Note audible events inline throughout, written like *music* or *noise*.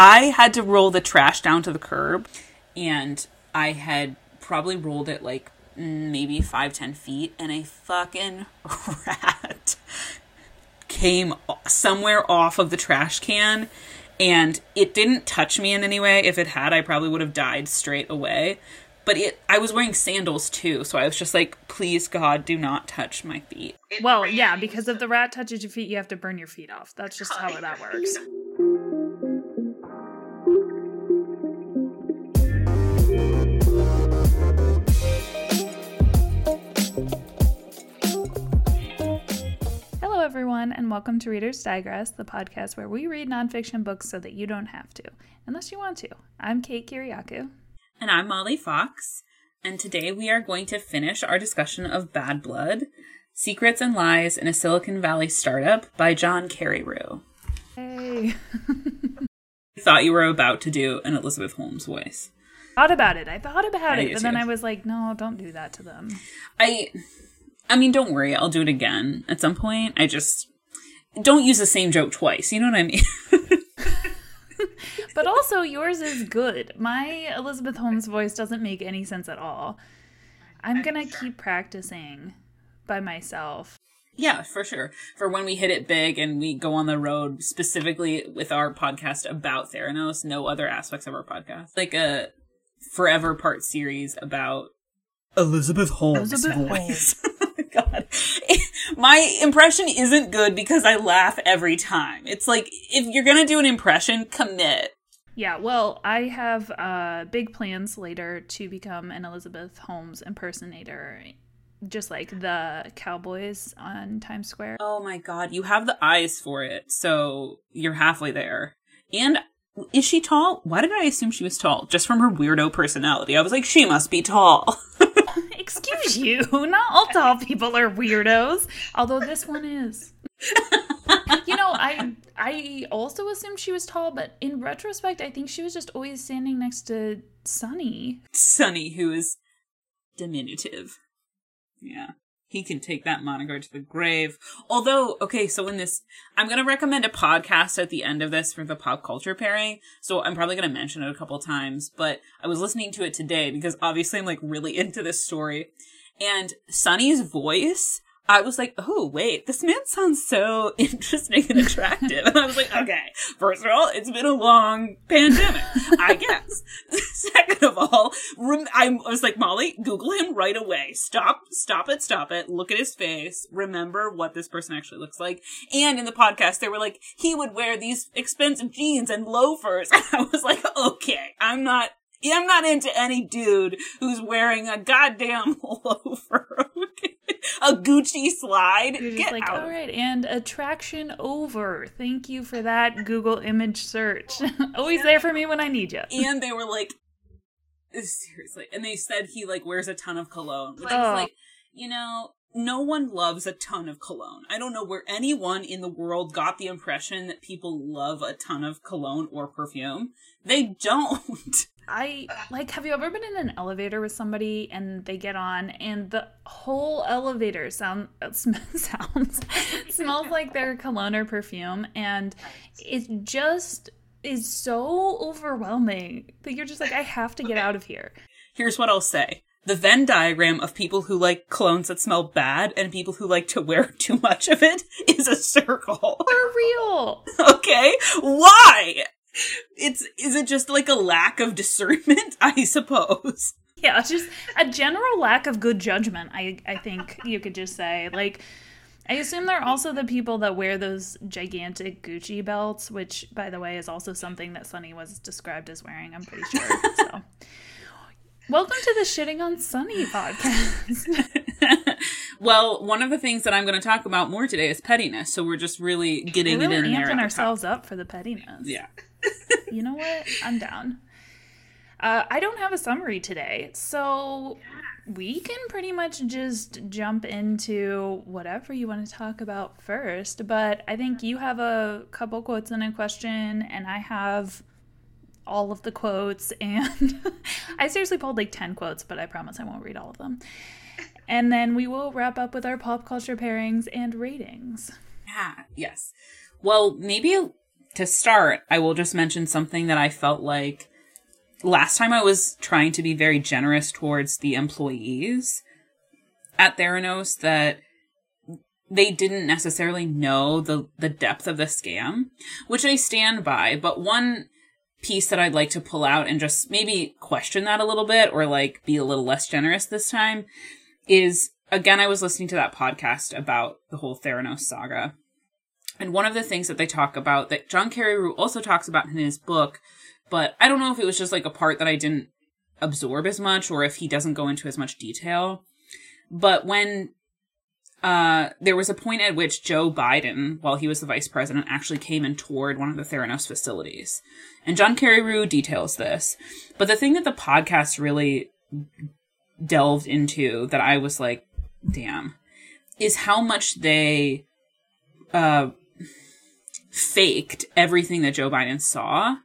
I had to roll the trash down to the curb, and I had probably rolled it like maybe five, ten feet, and a fucking *laughs* rat came somewhere off of the trash can and it didn't touch me in any way. If it had, I probably would have died straight away. But it, I was wearing sandals too, so I was just like, "Please, God, do not touch my feet." Well, yeah, because if the rat touches your feet, you have to burn your feet off. That's just how that *laughs* works. Everyone, and welcome to Reader's Digress, the podcast where we read nonfiction books so that you don't have to, unless you want to. I'm Kate Kiriakou. And I'm Molly Fox, and today we are going to finish our discussion of Bad Blood Secrets and Lies in a Silicon Valley Startup by John Carreyrou. Hey. *laughs* I thought you were about to do an Elizabeth Holmes voice. thought about it. I thought about I it, And then. I was like, no, don't do that to them. I I mean, don't worry, I'll do it again at some point. I just don't use the same joke twice. You know what I mean? *laughs* But also, yours is good. My Elizabeth Holmes voice doesn't make any sense at all. I'm gonna keep practicing by myself. yeah, for sure. For when we hit it big and we go on the road specifically with our podcast about Theranos, no other aspects of our podcast. Like a forever part series about Elizabeth Holmes Elizabeth voice. God. *laughs* *laughs* My impression isn't good because I laugh every time. It's like if you're to do an impression, commit. Yeah, well, I have uh, big plans later to become an Elizabeth Holmes impersonator, just like the cowboys on Times Square. Oh my god, you have the eyes for it, so you're halfway there. And is she tall? Why did I assume she was tall? Just from her weirdo personality. I was like, she must be tall. *laughs* Excuse you, *laughs* not all tall people are weirdos. Although this one is. you know, I I also assumed she was tall, but in retrospect, I think she was just always standing next to Sunny. Sunny, who is diminutive. Yeah. He can take that moniker to the grave. Although, okay, so in this, I'm going to recommend a podcast at the end of this for the pop culture pairing. So I'm probably going to mention it a couple times, but I was listening to it today because obviously I'm like really *laughs* into this story. And Sunny's voice, I was like, oh, wait, this man sounds so *laughs* interesting and attractive. and I was like, okay, first of all, it's been a long pandemic, I *laughs* guess. *laughs* Second of all, rem- I was like, Molly, Google him right away. Stop, stop it, stop it. Look at his face. Remember what this person actually looks like. And in the podcast, they were like, he would wear these expensive jeans and loafers. And I was like, okay, I'm not, I'm not into any dude who's wearing a goddamn *laughs* loafer. a Gucci slide. You're just Get like, out. all right, and attraction over. Thank you for that Google image search. *laughs* Always there for me when I need you. and they were like seriously and they said he like wears a ton of cologne which Oh. is like you know no one loves a ton of cologne i don't know where anyone in the world got the impression that people love a ton of cologne or perfume they don't *laughs* I like have you ever been in an elevator with somebody and they get on and the whole elevator sound *laughs* sm- sounds *laughs* smells like their cologne or perfume and it just is so overwhelming that you're just like I have to get out of here. here's what i'll say. The venn diagram of people who like colognes that smell bad and people who like to wear *laughs* too much of it is a circle. For real. okay? Why it's is it just like a lack of discernment *laughs* i suppose Yeah, it's just a general lack of good judgment, I, I think you could just say. Like, I assume they're also the people that wear those gigantic Gucci belts, which, by the way, is also something that Sunny was described as wearing, I'm pretty sure. So, *laughs* welcome to the Shitting on Sunny podcast. *laughs* well, one of the things that I'm going to talk about more today is pettiness. So we're just really We're getting it in there. amping the ourselves up for the pettiness. Yeah. You know what? I'm down. Uh, I don't have a summary today, so we can pretty much just jump into whatever you want to talk about first. But I think you have a couple quotes and a question, and I have all of the quotes. *laughs* And I seriously pulled like 10 quotes, but I promise I won't read all of them. And then we will wrap up with our pop culture pairings and ratings. Yeah. Yes. Well, maybe to start, I will just mention something that I felt like last time I was trying to be very generous towards the employees at Theranos that they didn't necessarily know the the depth of the scam, which I stand by. But one piece that I'd like to pull out and just maybe question that a little bit or like be a little less generous this time is again I was listening to that podcast about the whole Theranos saga. And one of the things that they talk about that John Carreyrou also talks about in his book, but I don't know if it was just like a part that I didn't absorb as much or if he doesn't go into as much detail. But when uh, there was a point at which Joe Biden, while he was the vice president, actually came and toured one of the Theranos facilities. And John Carreyrou details this. But the thing that the podcast really delved into that I was like, damn, is how much they uh, faked everything that Joe Biden saw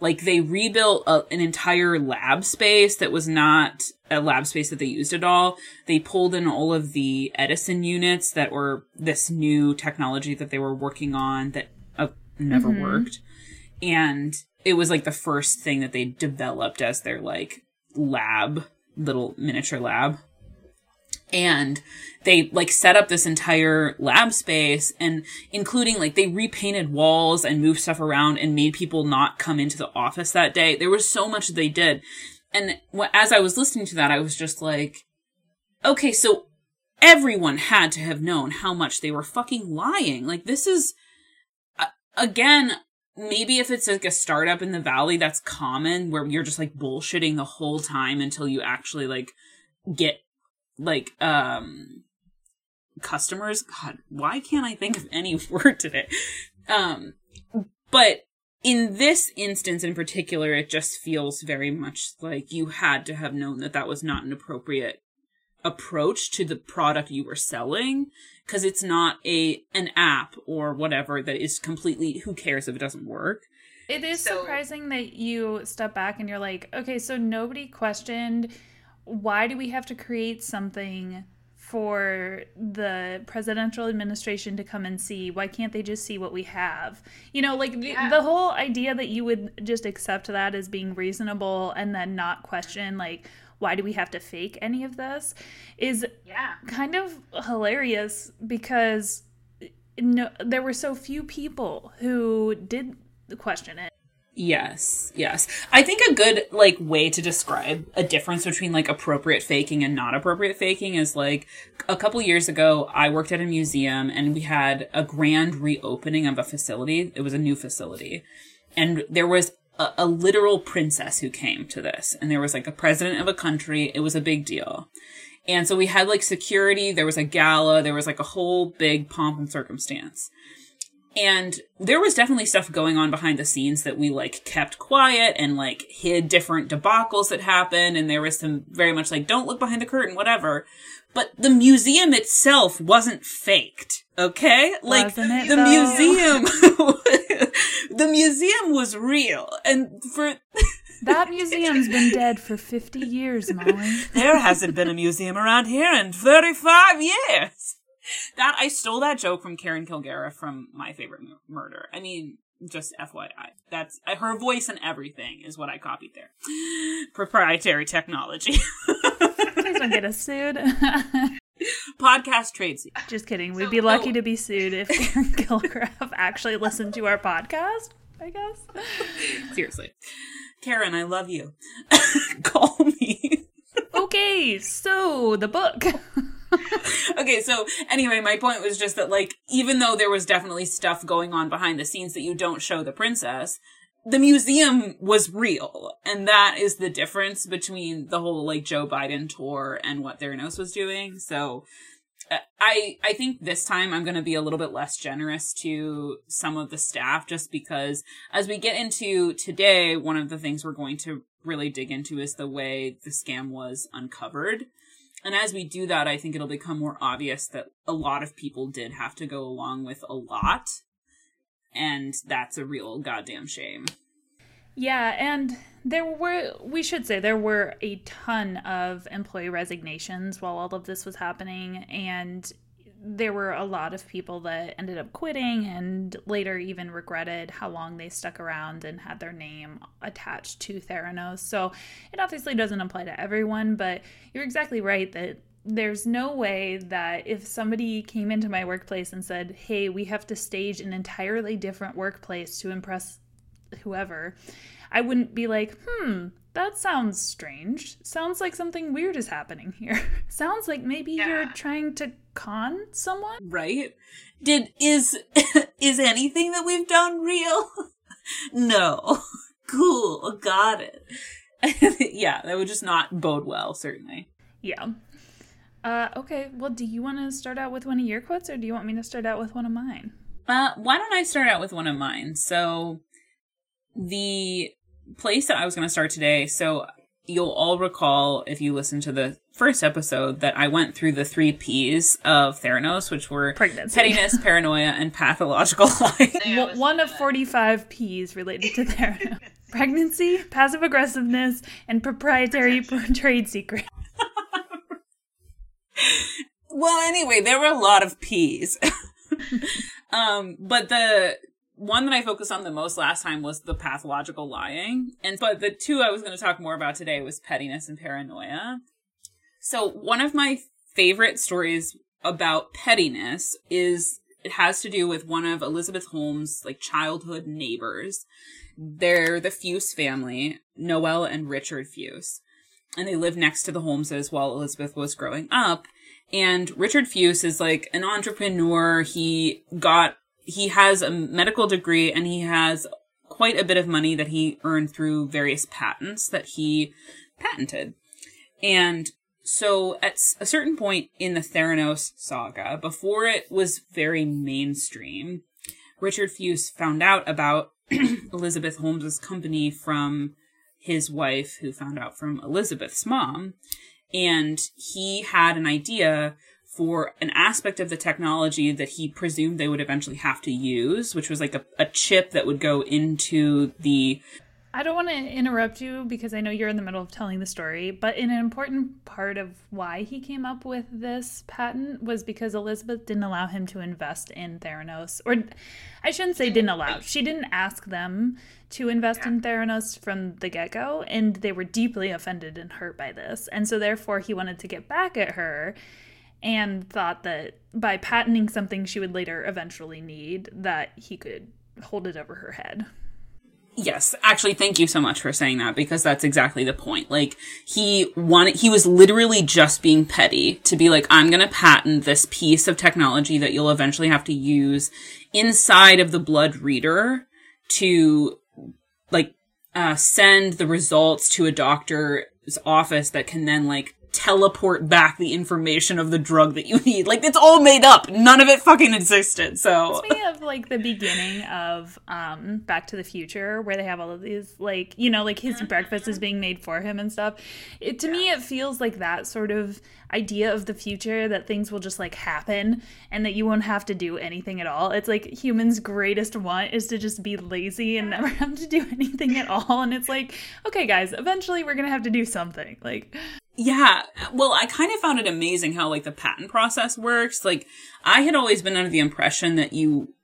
like they rebuilt a, an entire lab space that was not a lab space that they used at all. They pulled in all of the Edison units that were this new technology that they were working on that uh, never mm-hmm. worked. And it was like the first thing that they developed as their like lab, little miniature lab and they like set up this entire lab space and including like they repainted walls and moved stuff around and made people not come into the office that day. There was so much they did. And as i was listening to that i was just like okay so everyone had to have known how much they were fucking lying. Like this is again maybe if it's like a startup in the valley that's common where you're just like bullshitting the whole time until you actually like get like um customers? God why can't i think of any *laughs* word today? Um but in this instance in particular it just feels very much like you had to have known that that was not an appropriate approach to the product you were selling because it's not a an app or whatever that is completely who cares if it doesn't work? It is so, surprising that you step back and you're like okay so nobody questioned why do we have to create something for the presidential administration to come and see why can't they just see what we have you know like yeah. the, the, whole idea that you would just accept that as being reasonable and then not question like why do we have to fake any of this is yeah. kind of hilarious because no there were so few people who did question it Yes, yes. I think a good like way to describe a difference between like appropriate faking and not appropriate faking is like a couple years ago I worked at a museum and we had a grand reopening of a facility. It was a new facility. And there was a, a literal princess who came to this and there was like a president of a country. It was a big deal. And so we had like security, there was a gala, there was like a whole big pomp and circumstance. And there was definitely stuff going on behind the scenes that we like kept quiet and like hid different debacles that happened. And there was some very much like, don't look behind the curtain, whatever. But the museum itself wasn't faked. Okay? Like the though? museum, *laughs* *laughs* the museum was real. And for, *laughs* that museum's been dead for 50 years, Molly. There hasn't been a museum around here in 35 years *laughs* that I stole that joke from Karen Kilgariff from My Favorite Murder. I mean, just FYI, that's uh, her voice and everything is what I copied there. *gasps* Proprietary technology. Please don't get *laughs* us sued. podcast trade secret. Just kidding. We'd be lucky oh. to be sued if Karen *laughs* Kilgariff actually listened to our podcast. I guess. Seriously, Karen, I love you. Call me. okay, so the book. *laughs* okay, so anyway, my point was just that, like, even though there was definitely stuff going on behind the scenes that you don't show the princess, the museum was real. And that is the difference between the whole, like, Joe Biden tour and what Theranos was doing. So, uh, I I think this time I'm going to be a little bit less generous to some of the staff just because as we get into today one of the things we're going to really dig into is the way the scam was uncovered and as we do that, I think it'll become more obvious that a lot of people did have to go along with a lot. And that's a real goddamn shame. Yeah, and there were, we should say, there were a ton of employee resignations while all of this was happening. And there were a lot of people that ended up quitting and later even regretted how long they stuck around and had their name attached to Theranos. So it obviously doesn't apply to everyone, but you're exactly right that there's no way that if somebody came into my workplace and said, Hey, we have to stage an entirely different workplace to impress whoever, I wouldn't be like, hmm, that sounds strange. Sounds like something weird is happening here. *laughs* sounds like maybe yeah. you're trying to con someone. Right? Did is *laughs* is anything that we've done real? *laughs* no. cool. Got it. yeah, that would just not bode well, certainly. Yeah. Uh, okay, well, do you want to start out with one of your quotes or do you want me to start out with one of mine? Uh, why don't I start out with one of mine? So, the place that I was going to start today, so you'll all recall if you listen to the first episode that I went through the three P's of Theranos, which were pregnancy, pettiness, *laughs* paranoia, and pathological *laughs* lying. One of 45 P's related to *laughs* Theranos. Pregnancy, passive aggressiveness, and proprietary trade secret. well, anyway, there were a lot of P's. um, but the one that I focused on the most last time was the pathological lying. And but the two I was going to talk more about today was pettiness and paranoia. So one of my favorite stories about pettiness is it has to do with one of Elizabeth Holmes' like childhood neighbors. They're the Fuisz family, Noel and Richard Fuisz. And they live next to the Holmeses while Elizabeth was growing up. And Richard Fuisz is like an entrepreneur. He got he has a medical degree and he has quite a bit of money that he earned through various patents that he patented. And so at a certain point in the Theranos saga, before it was very mainstream, Richard Fuisz found out about *clears throat* Elizabeth Holmes's company from his wife, who found out from Elizabeth's mom. And he had an idea for an aspect of the technology that he presumed they would eventually have to use, which was like a, a chip that would go into the. I don't want to interrupt you because I know you're in the middle of telling the story, but an important part of why he came up with this patent was because Elizabeth didn't allow him to invest in Theranos. Or I shouldn't say didn't allow, she didn't ask them to invest in Theranos from the get go, and they were deeply offended and hurt by this. And so, therefore, he wanted to get back at her and thought that by patenting something she would later eventually need that he could hold it over her head. Yes. Actually thank you so much for saying that because that's exactly the point. Like he wanted he was literally just being petty to be like i'm going to patent this piece of technology that you'll eventually have to use inside of the blood reader to like uh, send the results to a doctor's office that can then like teleport back the information of the drug that you *laughs* need. Like it's all made up. None of it fucking existed. So it's me of like the beginning of um Back to the Future where they have all of these like you know like his mm-hmm. breakfast is being made for him and stuff. It to yeah. me it feels like that sort of idea of the future that things will just like happen and that you won't have to do anything at all. It's like humans' greatest want is to just be lazy and never *laughs* have to do anything at all. And it's like, okay, guys, eventually we're gonna have to do something. Like yeah. Well, I kind of found it amazing how like the patent process works. Like I had always been under the impression that you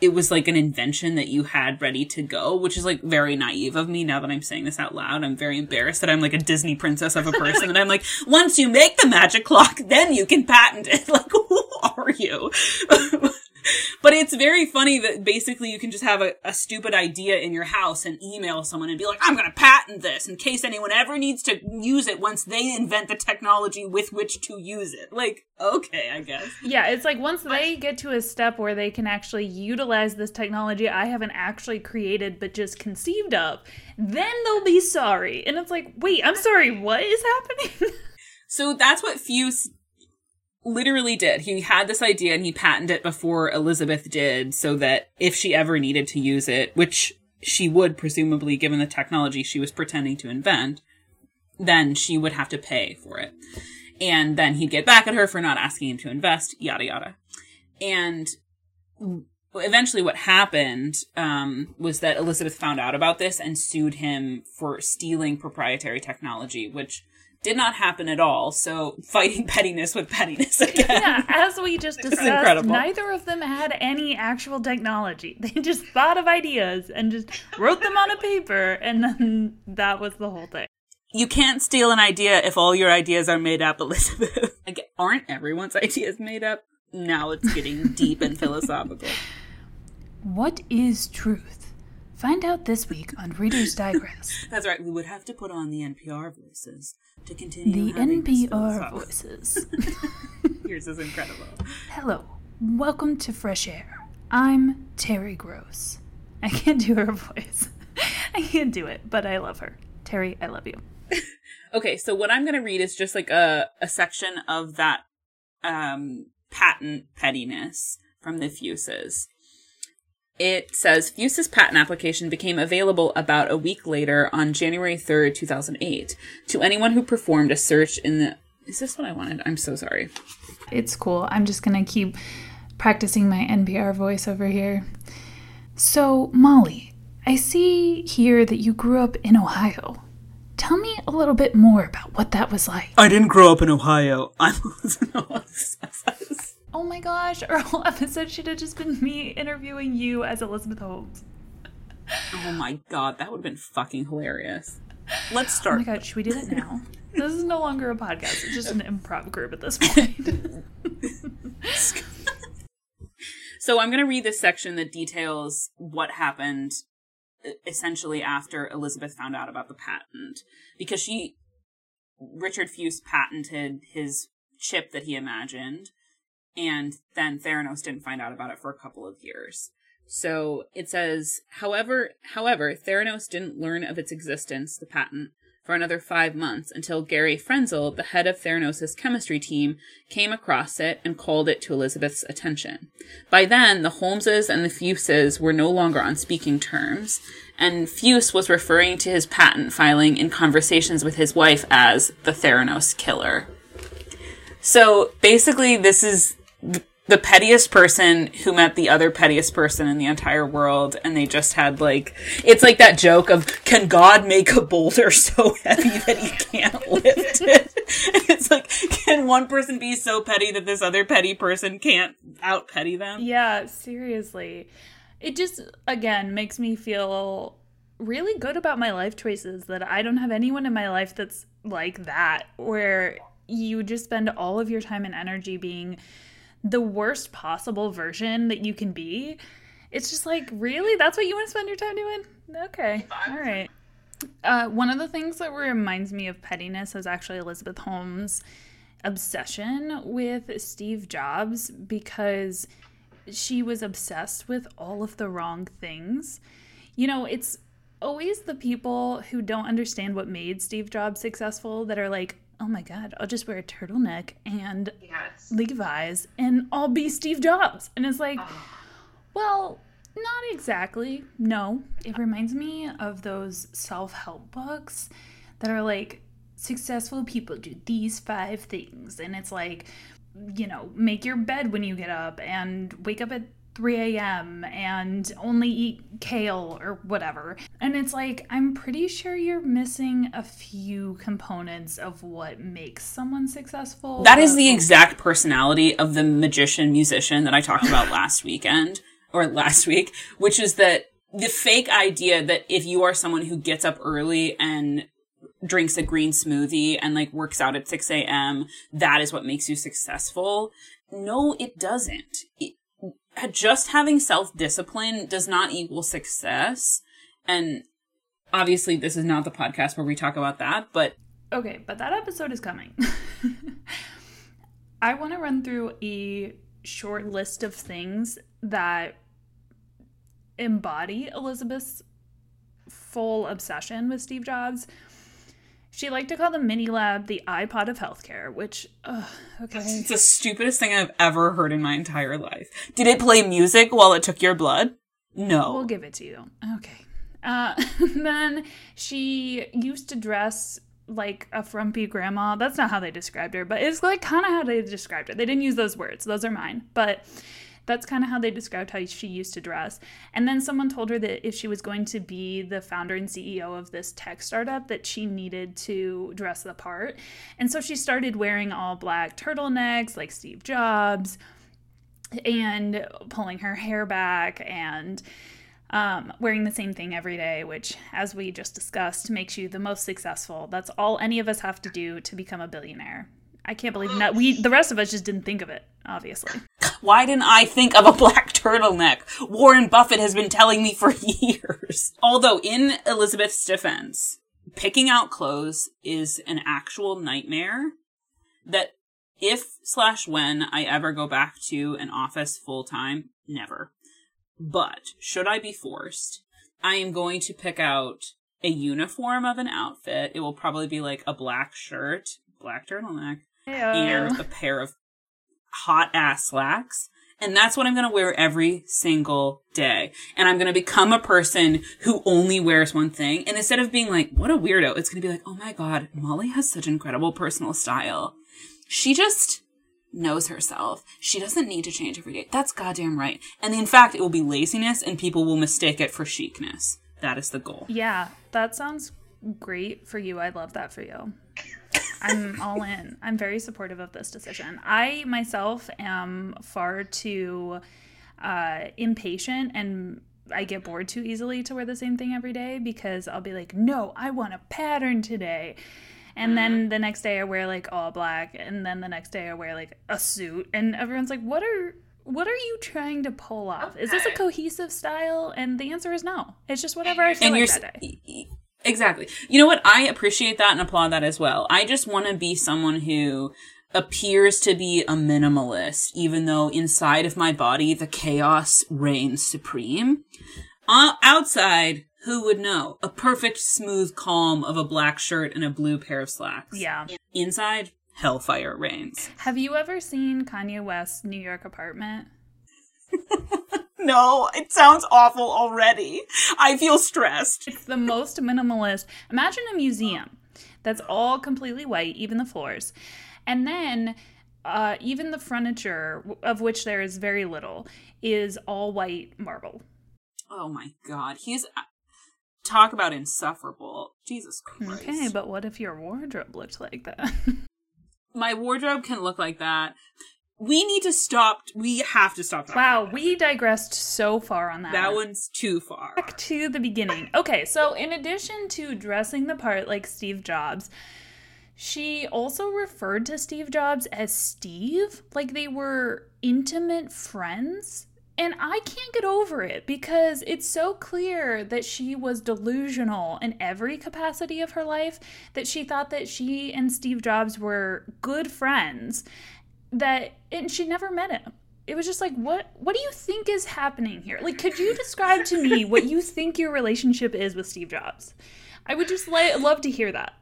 it was like an invention that you had ready to go, which is like very naive of me now that I'm saying this out loud. I'm very embarrassed that I'm like a Disney princess of a person. and I'm like, *laughs* once you make the magic clock, then you can patent it. *laughs* Like, who are you? *laughs* *laughs* but it's very funny that basically you can just have a, a, stupid idea in your house and email someone and be like, I'm going to patent this in case anyone ever needs to use it once they invent the technology with which to use it. Like, okay, I guess. Yeah, it's like once they get to a step where they can actually utilize this technology I haven't actually created but just conceived of, then they'll be sorry. And it's like, wait, I'm sorry, what is happening? *laughs* so that's what Fuisz literally did. He had this idea and he patented it before Elizabeth did so that if she ever needed to use it, which she would presumably given the technology she was pretending to invent, then she would have to pay for it. And then he'd get back at her for not asking him to invest, yada yada. And eventually what happened um, was that Elizabeth found out about this and sued him for stealing proprietary technology, which did not happen at all. So fighting *laughs* pettiness with pettiness again. Yeah, as we just *laughs* discussed, neither of them had any actual technology. *laughs* They just thought of ideas and just wrote them on a paper, and then that was the whole thing. You can't steal an idea if all your ideas are made up, Elizabeth. Aren't everyone's ideas made up? Now it's getting deep and philosophical. What is truth? Find out this week on Reader's Digress. That's right. We would have to put on the NPR voices to continue. The NPR voices. *laughs* Yours is incredible. Hello, welcome to Fresh Air. I'm Terry Gross. I can't do her *laughs* voice. I can't do it, but I love her. Terry, I love you. *laughs* Okay, so what I'm going to read is just like a, a section of that um, patent pettiness from the Fuiszes. It says Fuisz's patent application became available about a week later on January 3rd, 2008, to anyone who performed a search in the. Is this what I wanted? I'm so sorry. It's cool. I'm just gonna keep practicing my NPR voice over here. So, Molly, I see here that you grew up in Ohio. Tell me a little bit more about what that was like. I didn't grow up in Ohio. *laughs* I'm. Oh my gosh, *laughs* our whole episode should have just been me interviewing you as Elizabeth Holmes. oh my god, that would have been fucking hilarious. *gasps* Let's Oh start. my god, should we do that now? *laughs* this is no longer a podcast, it's just an improv group at this point. *laughs* So I'm going to read this section that details what happened essentially after Elizabeth found out about the patent because she Richard Fuisz patented his chip that he imagined and then Theranos didn't find out about it for a couple of years. So it says, however, however, Theranos didn't learn of its existence, the patent, for another five months until Gary Frenzel, the head of Theranos' chemistry team, came across it and called it to Elizabeth's attention. By then, the Holmeses and the Fuiszes were no longer on speaking terms, and Fuisz was referring to his patent filing in conversations with his wife as the Theranos killer. So basically, this is th- the pettiest person who met the other pettiest person in the entire world, and they just had like it's like that joke of can God make a boulder *laughs* so heavy that he can't lift it? It's like, can one person be so petty that this other petty person can't out petty them? yeah, seriously. It just, again, makes me feel really good about my life choices that I don't have anyone in my life that's like that, where you just spend all of your time and energy being the worst possible version that you can be. It's just like, really? That's what you want to spend your time doing? Okay. All right. Uh, one of the things that reminds me of pettiness is actually Elizabeth Holmes' obsession with Steve Jobs because she was obsessed with all of the wrong things. You know, it's always the people who don't understand what made Steve Jobs successful that are like, oh my God, I'll just wear a turtleneck and Yes. Levi's and I'll be Steve Jobs. And it's like, well, not exactly. No. It reminds me of those self help books that are like, successful people do these five things. And it's like, you know, make your bed when you get up and wake up at 3 a.m. and only eat kale or whatever. And it's like, I'm pretty sure you're missing a few components of what makes someone successful. That is the exact personality of the magician musician that I talked about *laughs* last weekend or last week, which is that the fake idea that if you are someone who gets up early and drinks a green smoothie and like works out at 6 a.m., that is what makes you successful. No, it doesn't. It, just having self discipline does not equal success. And obviously, this is not the podcast where we talk about that, but Okay, but that episode is coming. *laughs* I want to run through a short list of things that embody Elizabeth's full obsession with Steve Jobs. She liked to call the mini lab the iPod of healthcare, which, ugh, okay. It's the stupidest thing I've ever heard in my entire life. Did it play music while it took your blood? No. We'll give it to you. Okay. Uh, *laughs* then she used to dress like a frumpy grandma. That's not how they described her, but it's like kind of how they described her. They didn't use those words. Those are mine. But That's kind of how they described how she used to dress. And then someone told her that if she was going to be the founder and CEO of this tech startup, that she needed to dress the part. And so she started wearing all black turtlenecks like Steve Jobs and pulling her hair back and um, wearing the same thing every day, which, as we just discussed, makes you the most successful. That's all any of us have to do to become a billionaire. I can't believe that we, the rest of us, just didn't think of it. Obviously, Why didn't I think of a black *laughs* turtleneck? Warren Buffett has been telling me for *laughs* years. Although, in Elizabeth's defense, picking out clothes is an actual nightmare that if slash when I ever go back to an office full time, never. But should I be forced, I am going to pick out a uniform of an outfit. It will probably be like a black shirt, black turtleneck, and a pair of hot ass slacks. And that's what I'm going to wear every single day. And I'm going to become a person who only wears one thing. And instead of being like, what a weirdo, it's going to be like, oh my God, Molly has such incredible personal style. She just knows herself. She doesn't need to change every day. That's goddamn right. And in fact, it will be laziness and people will mistake it for chicness. That is the goal. Yeah, that sounds great for you. I love that for you. I'm all in. I'm very supportive of this decision. I myself am far too uh, impatient and I get bored too easily to wear the same thing every day because I'll be like, no, I want a pattern today. And then the next day I wear like all black, and then the next day I wear like a suit, and everyone's like, "What are what are you trying to pull off? Is this a cohesive style?" And the answer is no. It's just whatever I feel and like that day. Exactly. You know what? I appreciate that and applaud that as well. I just want to be someone who appears to be a minimalist, even though inside of my body the chaos reigns supreme. Uh, outside, who would know? A perfect smooth calm of a black shirt and a blue pair of slacks. Yeah. Inside, hellfire reigns. Have you ever seen Kanye West's New York apartment? *laughs* No, it sounds awful already. I feel stressed. It's the most minimalist. Imagine a museum that's all completely white, even the floors. And then uh, even the furniture, of which there is very little, is all white marble. Oh my god, he's talk about insufferable. Jesus Christ. Okay, but what if your wardrobe looked like that? *laughs* my wardrobe can look like that. We need to stop. We have to stop. talking wow, we digressed so far on that. that one's too far. Back to the beginning. Okay, so in addition to dressing the part like Steve Jobs, she also referred to Steve Jobs as Steve, like they were intimate friends. And I can't get over it because it's so clear that she was delusional in every capacity of her life, that she thought that she and Steve Jobs were good friends, that and she never met him. It was just like, what what do you think is happening here? Like, could you describe to me what you think your relationship is with Steve Jobs? I would just li- love to hear that.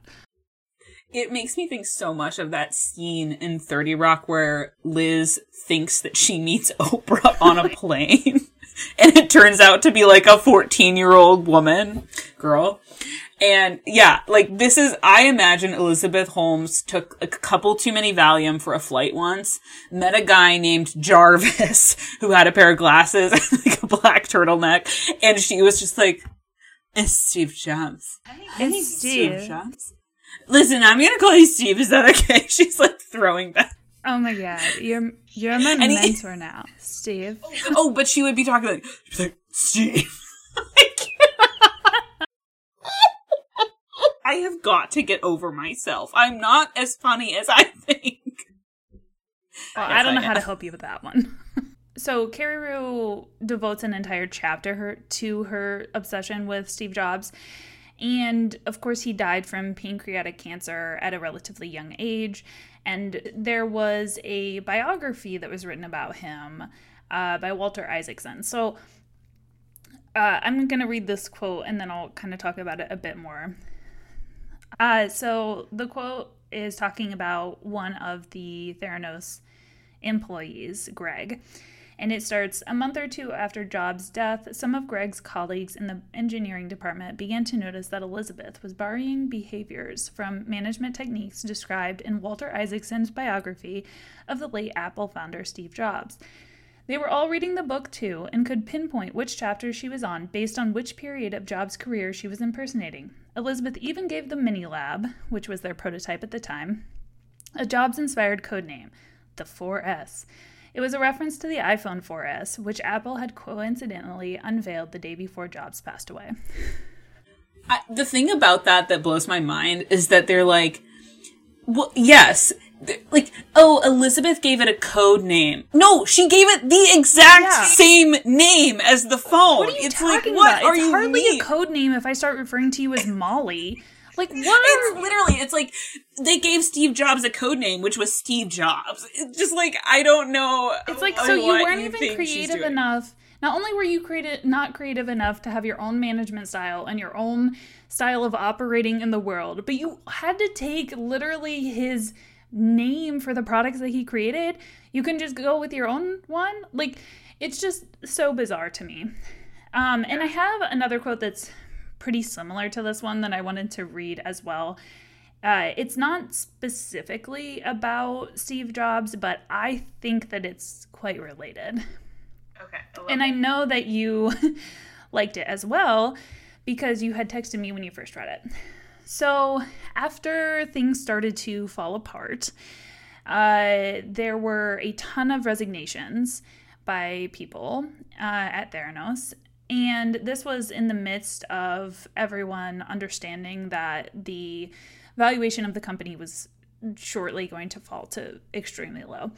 It makes me think so much of that scene in 30 Rock where Liz thinks that she meets *laughs* Oprah on a *laughs* plane. *laughs* and it turns out to be like a 14 year old woman, girl. And yeah, like this is, I imagine Elizabeth Holmes took a couple too many Valium for a flight once, met a guy named Jarvis *laughs* who had a pair of glasses *laughs* and like a black turtleneck. And she was just like, it's Steve Jobs. It's Steve. Jobs. Listen, I'm gonna call you Steve. Is that okay? *laughs* She's like throwing back. Oh my god, you're you're my And he- mentor now, Steve. Oh, but she would be talking like, she'd be like Steve. I have got to get over myself. I'm not as funny as I *laughs* think. Well, Yes, I don't know I how to help you with that one. *laughs* so Carreyrou devotes an entire chapter her to her obsession with Steve Jobs. And of course, he died from pancreatic cancer at a relatively young age. And there was a biography that was written about him uh, by Walter Isaacson. So uh, I'm going to read this quote and then I'll kind of talk about it a bit more. Uh, so the quote is talking about one of the Theranos employees, Greg. And it starts a month or two after Jobs' death, some of Greg's colleagues in the engineering department began to notice that Elizabeth was borrowing behaviors from management techniques described in Walter Isaacson's biography of the late Apple founder Steve Jobs. They were all reading the book too and could pinpoint which chapter she was on based on which period of Jobs' career she was impersonating. Elizabeth even gave the Mini Lab, which was their prototype at the time, a Jobs inspired code name, the 4S. It was a reference to the iPhone 4S, which Apple had coincidentally unveiled the day before Jobs passed away. I, the thing about that that blows my mind is that they're like, well, yes, like, oh, Elizabeth gave it a code name. No, she gave it the exact Yeah. same name as the phone. What are you it's like, talking what about? are it's you hardly mean? a code name if I start referring to you as Molly. Like what It's literally, it's like they gave Steve Jobs a code name, which was Steve Jobs. It's just like I don't know. It's like so you weren't you even creative enough. Not only were you creative, not creative enough to have your own management style and your own style of operating in the world, but you had to take literally his name for the products that he created. You can just go with your own one. Like it's just so bizarre to me. Um, and I have another quote that's pretty similar to this one that I wanted to read as well. Uh, it's not specifically about Steve Jobs, but I think that it's quite related. Okay, I And I know that you *laughs* liked it as well because you had texted me when you first read it. So, after things started to fall apart, uh, there were a ton of resignations by people uh, at Theranos. And this was in the midst of everyone understanding that the valuation of the company was shortly going to fall to extremely low.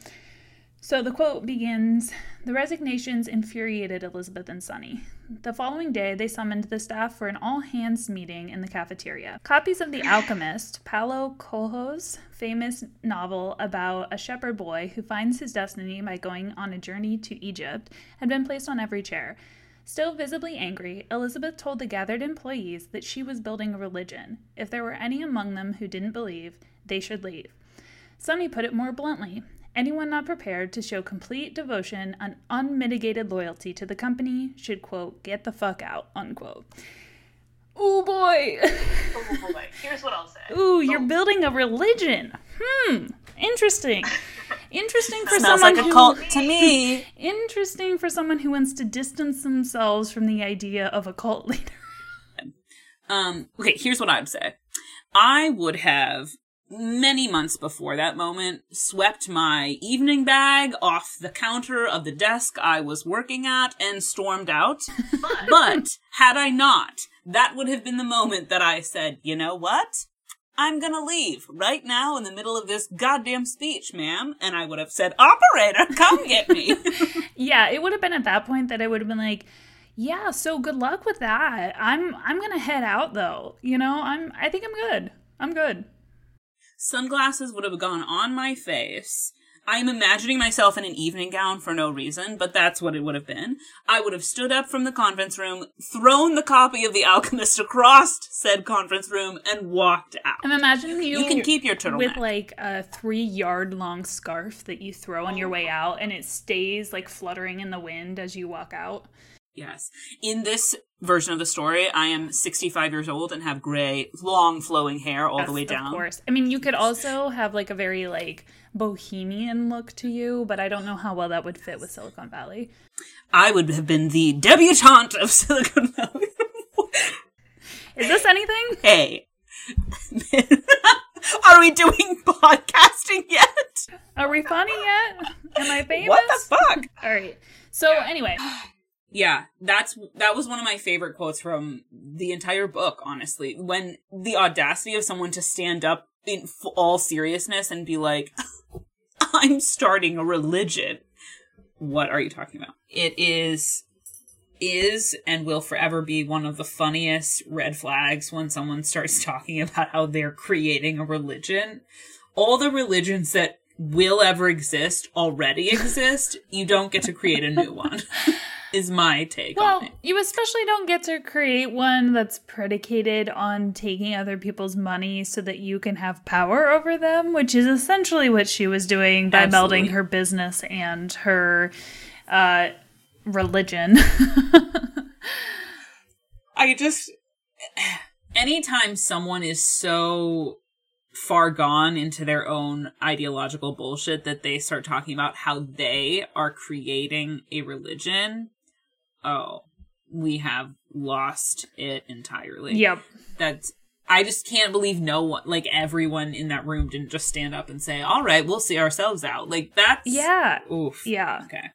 So the quote begins The resignations infuriated Elizabeth and Sunny. The following day, they summoned the staff for an all hands meeting in the cafeteria. Copies of The Alchemist, Paulo Coelho's famous novel about a shepherd boy who finds his destiny by going on a journey to Egypt, had been placed on every chair. Still visibly angry, Elizabeth told the gathered employees that she was building a religion. If there were any among them who didn't believe, they should leave. Sunny put it more bluntly. Anyone not prepared to show complete devotion and unmitigated loyalty to the company should, quote, get the fuck out, unquote. Oh boy. Oh boy, here's what I'll say. *laughs* Ooh, you're building a religion. Hmm. Interesting. Interesting for Smells someone like a who, cult to me. *laughs* Interesting for someone who wants to distance themselves from the idea of a cult leader. *laughs* Um, okay, here's what I'd say. I would have many months before that moment swept my evening bag off the counter of the desk I was working at and stormed out. *laughs* but had I not, that would have been the moment that I said, you know what? I'm gonna leave right now in the middle of this goddamn speech, ma'am. And I would have said, operator, come get me. *laughs* Yeah, it would have been at that point that I would have been like, yeah, so good luck with that. I'm I'm going to head out though. You know, I'm I think I'm good. I'm good. Sunglasses would have gone on my face. I'm imagining myself in an evening gown for no reason, but that's what it would have been. I would have stood up from the conference room, thrown the copy of The Alchemist across said conference room, and walked out. I'm imagining you You can keep your turtleneck. with like a 3 yard long scarf that you throw on your way out and it stays like fluttering in the wind as you walk out. Yes. In this version of the story, I am 65 years old and have gray, long flowing hair all the way down. Of course. I mean, you could also have like a very like bohemian look to you, but I don't know how well that would fit with Silicon Valley. I would have been the debutante of *laughs* Silicon Valley. Is this anything? hey. *laughs* Are we doing podcasting yet? Are we funny yet? Am I famous? What the fuck? All right. So anyway, *sighs* *sighs* *sighs* Yeah, that's that was one of my favorite quotes from the entire book. Honestly, when the audacity of someone to stand up in all seriousness and be like, *laughs* "I'm starting a religion." What are you talking about? It is is and will forever be one of the funniest red flags when someone starts *laughs* talking about how they're creating a religion. All the religions that will ever exist already *laughs* exist. You don't get to create a new one. Is my take well, on it. you especially don't get to create one that's predicated on taking other people's money so that you can have power over them, which is essentially what she was doing by Absolutely. melding her business and her uh, religion. *laughs* I just *sighs* anytime someone is so far gone into their own ideological bullshit that they start talking about how they are creating a religion, oh, we have lost it entirely. Yep. That's I just can't believe no one like everyone in that room didn't just stand up and say, "All right, we'll see ourselves out." Like that's Yeah. Oof. Yeah. Okay.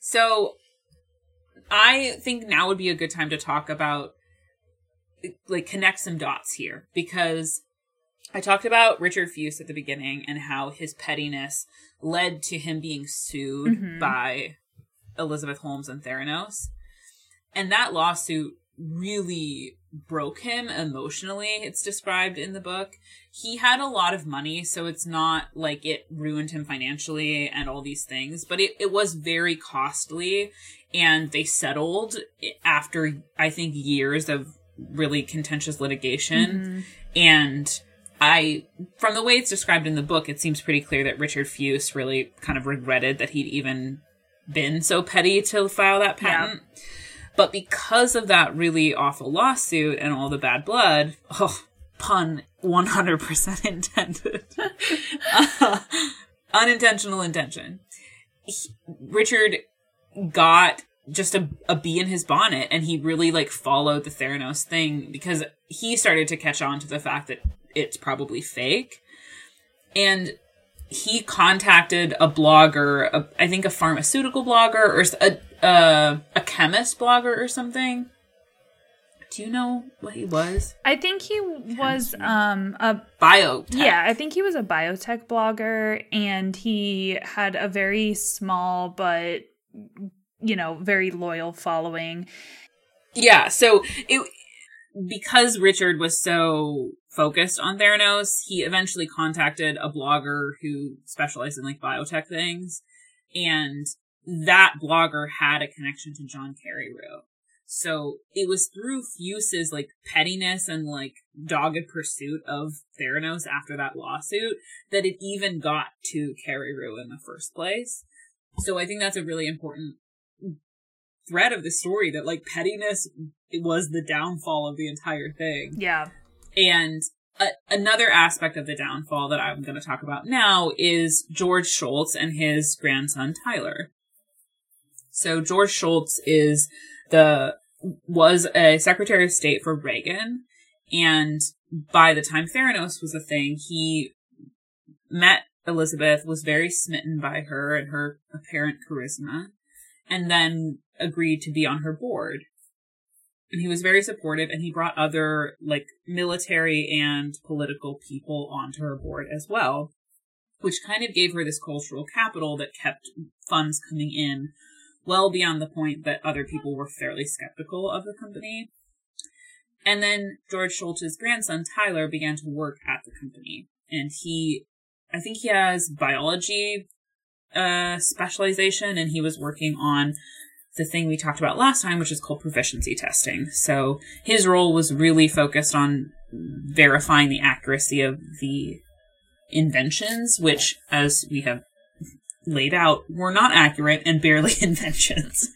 So I think now would be a good time to talk about like connect some dots here because I talked about Richard Fuisz at the beginning and how his pettiness led to him being sued Mhm. by Elizabeth Holmes and Theranos. And that lawsuit really broke him emotionally, it's described in the book. He had a lot of money, so it's not like it ruined him financially and all these things, but it, it was very costly. And they settled after, I think, years of really contentious litigation. Mhm. And I, from the way it's described in the book, it seems pretty clear that Richard Fuisz really kind of regretted that he'd even been so petty to file that Yeah. But because of that really awful lawsuit and all the bad blood, oh, pun 100% *laughs* intended, Uh, unintentional intention. He- Richard got just a, a bee in his bonnet and he really like followed the Theranos thing because he started to catch on to the fact that it's probably fake. And he contacted a blogger, a, I think a pharmaceutical blogger or a, a, a chemist blogger or something. Do you know what he was? I think he was um a Biotech. yeah, I think he was a biotech blogger and he had a very small but you know, very loyal following. Yeah, so it because Richard was so focused on Theranos, he eventually contacted a blogger who specialized in like biotech things, and that blogger had a connection to John Carreyrou. So it was through Fuisz's like pettiness and like dogged pursuit of Theranos after that lawsuit that it even got to Carreyrou in the first place. So I think that's a really important thread of the story that like pettiness was the downfall of the entire thing. Yeah. And a- another aspect of the downfall that I'm going to talk about now is George Shultz and his grandson Tyler. So George Shultz is the was a Secretary of State for Reagan, and by the time Theranos was a thing, he met Elizabeth, was very smitten by her and her apparent charisma, and then agreed to be on her board. And he was very supportive, and he brought other like military and political people onto her board as well, which kind of gave her this cultural capital that kept funds coming in well beyond the point that other people were fairly skeptical of the company. And then George Shultz's grandson, Tyler, began to work at the company. And he, I think he has biology uh, specialization, and he was working on the thing we talked about last time, which is called proficiency testing. So his role was really focused on verifying the accuracy of the inventions, which, as we have laid out, were not accurate and barely *laughs* inventions.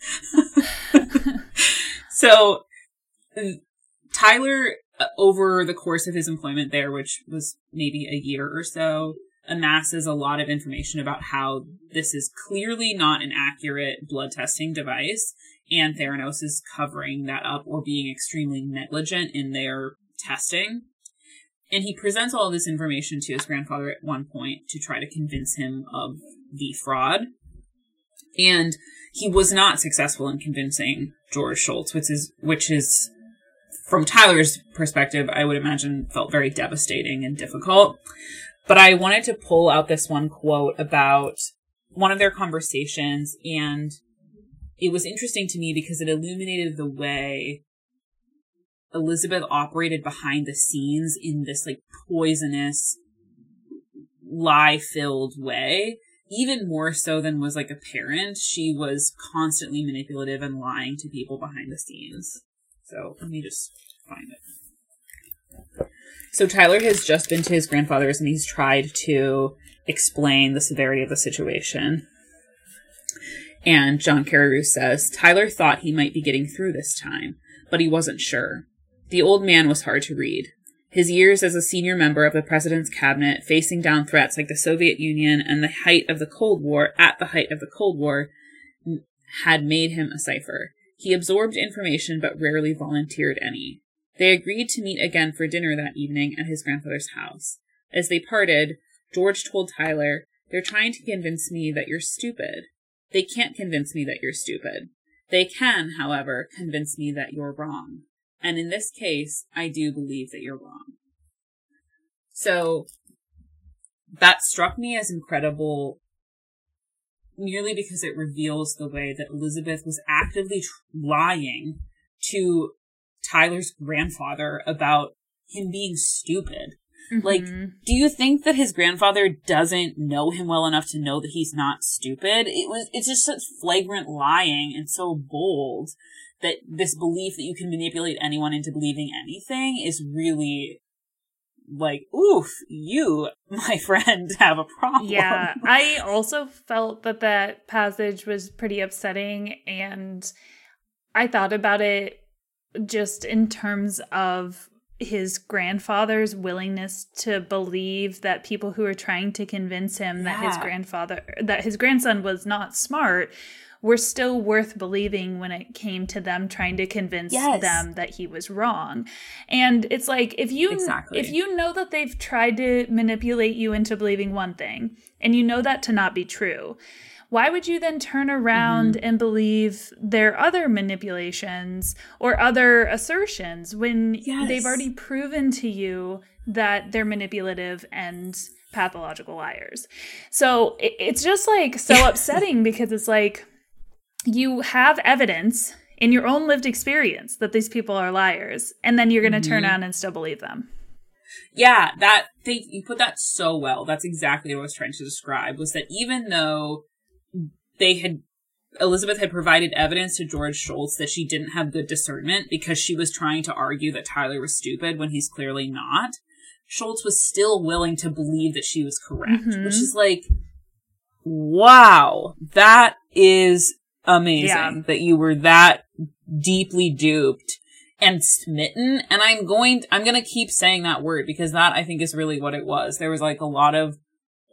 *laughs* so Tyler, uh, over the course of his employment there, which was maybe a year or so, amasses a lot of information about how this is clearly not an accurate blood testing device, and Theranos is covering that up or being extremely negligent in their testing. And he presents all this information to his grandfather at one point to try to convince him of the fraud. And he was not successful in convincing George Shultz, which is, which is, from Tyler's perspective, I would imagine felt very devastating and difficult. But I wanted to pull out this one quote about one of their conversations, and it was interesting to me because it illuminated the way Elizabeth operated behind the scenes in this like poisonous, lie filled way. Even more so than was like apparent, she was constantly manipulative and lying to people behind the scenes. So let me just find it. So Tyler has just been to his grandfather's and he's tried to explain the severity of the situation. And John Carreyrou says Tyler thought he might be getting through this time, but he wasn't sure. The old man was hard to read. His years as a senior member of the president's cabinet, facing down threats like the Soviet Union and the height of the Cold War, at the height of the Cold War, had made him a cipher. He absorbed information but rarely volunteered any. They agreed to meet again for dinner that evening at his grandfather's house. As they parted, George told Tyler, They're trying to convince me that you're stupid. They can't convince me that you're stupid. They can, however, convince me that you're wrong. And in this case, I do believe that you're wrong. So that struck me as incredible merely because it reveals the way that Elizabeth was actively lying to Tyler's grandfather about him being stupid. Mm-hmm. Like, do you think that his grandfather doesn't know him well enough to know that he's not stupid? It was, it's just such flagrant lying and so bold that this belief that you can manipulate anyone into believing anything is really like, oof, you, *laughs* my friend, have a problem. Yeah, I also felt that that passage was pretty upsetting, and I thought about it just in terms of his grandfather's willingness to believe that people who are trying to convince him yeah. that his grandfather that his grandson was not smart were still worth believing when it came to them trying to convince yes. them that he was wrong. And it's like if you exactly. if you know that they've tried to manipulate you into believing one thing and you know that to not be true, why would you then turn around mm-hmm. and believe their other manipulations or other assertions when yes. they've already proven to you that they're manipulative and pathological liars? So it's just like so *laughs* upsetting because it's like you have evidence in your own lived experience that these people are liars, and then you're going to mm-hmm. turn on and still believe them. Yeah, that they you put that so well. That's exactly what I was trying to describe. Was that even though they had Elizabeth had provided evidence to George Shultz that she didn't have good discernment because she was trying to argue that Tyler was stupid when he's clearly not. Shultz was still willing to believe that she was correct, mm-hmm. which is like, wow, that is amazing yeah. that you were that deeply duped and smitten. And I'm going, to, I'm going to keep saying that word because that I think is really what it was. There was like a lot of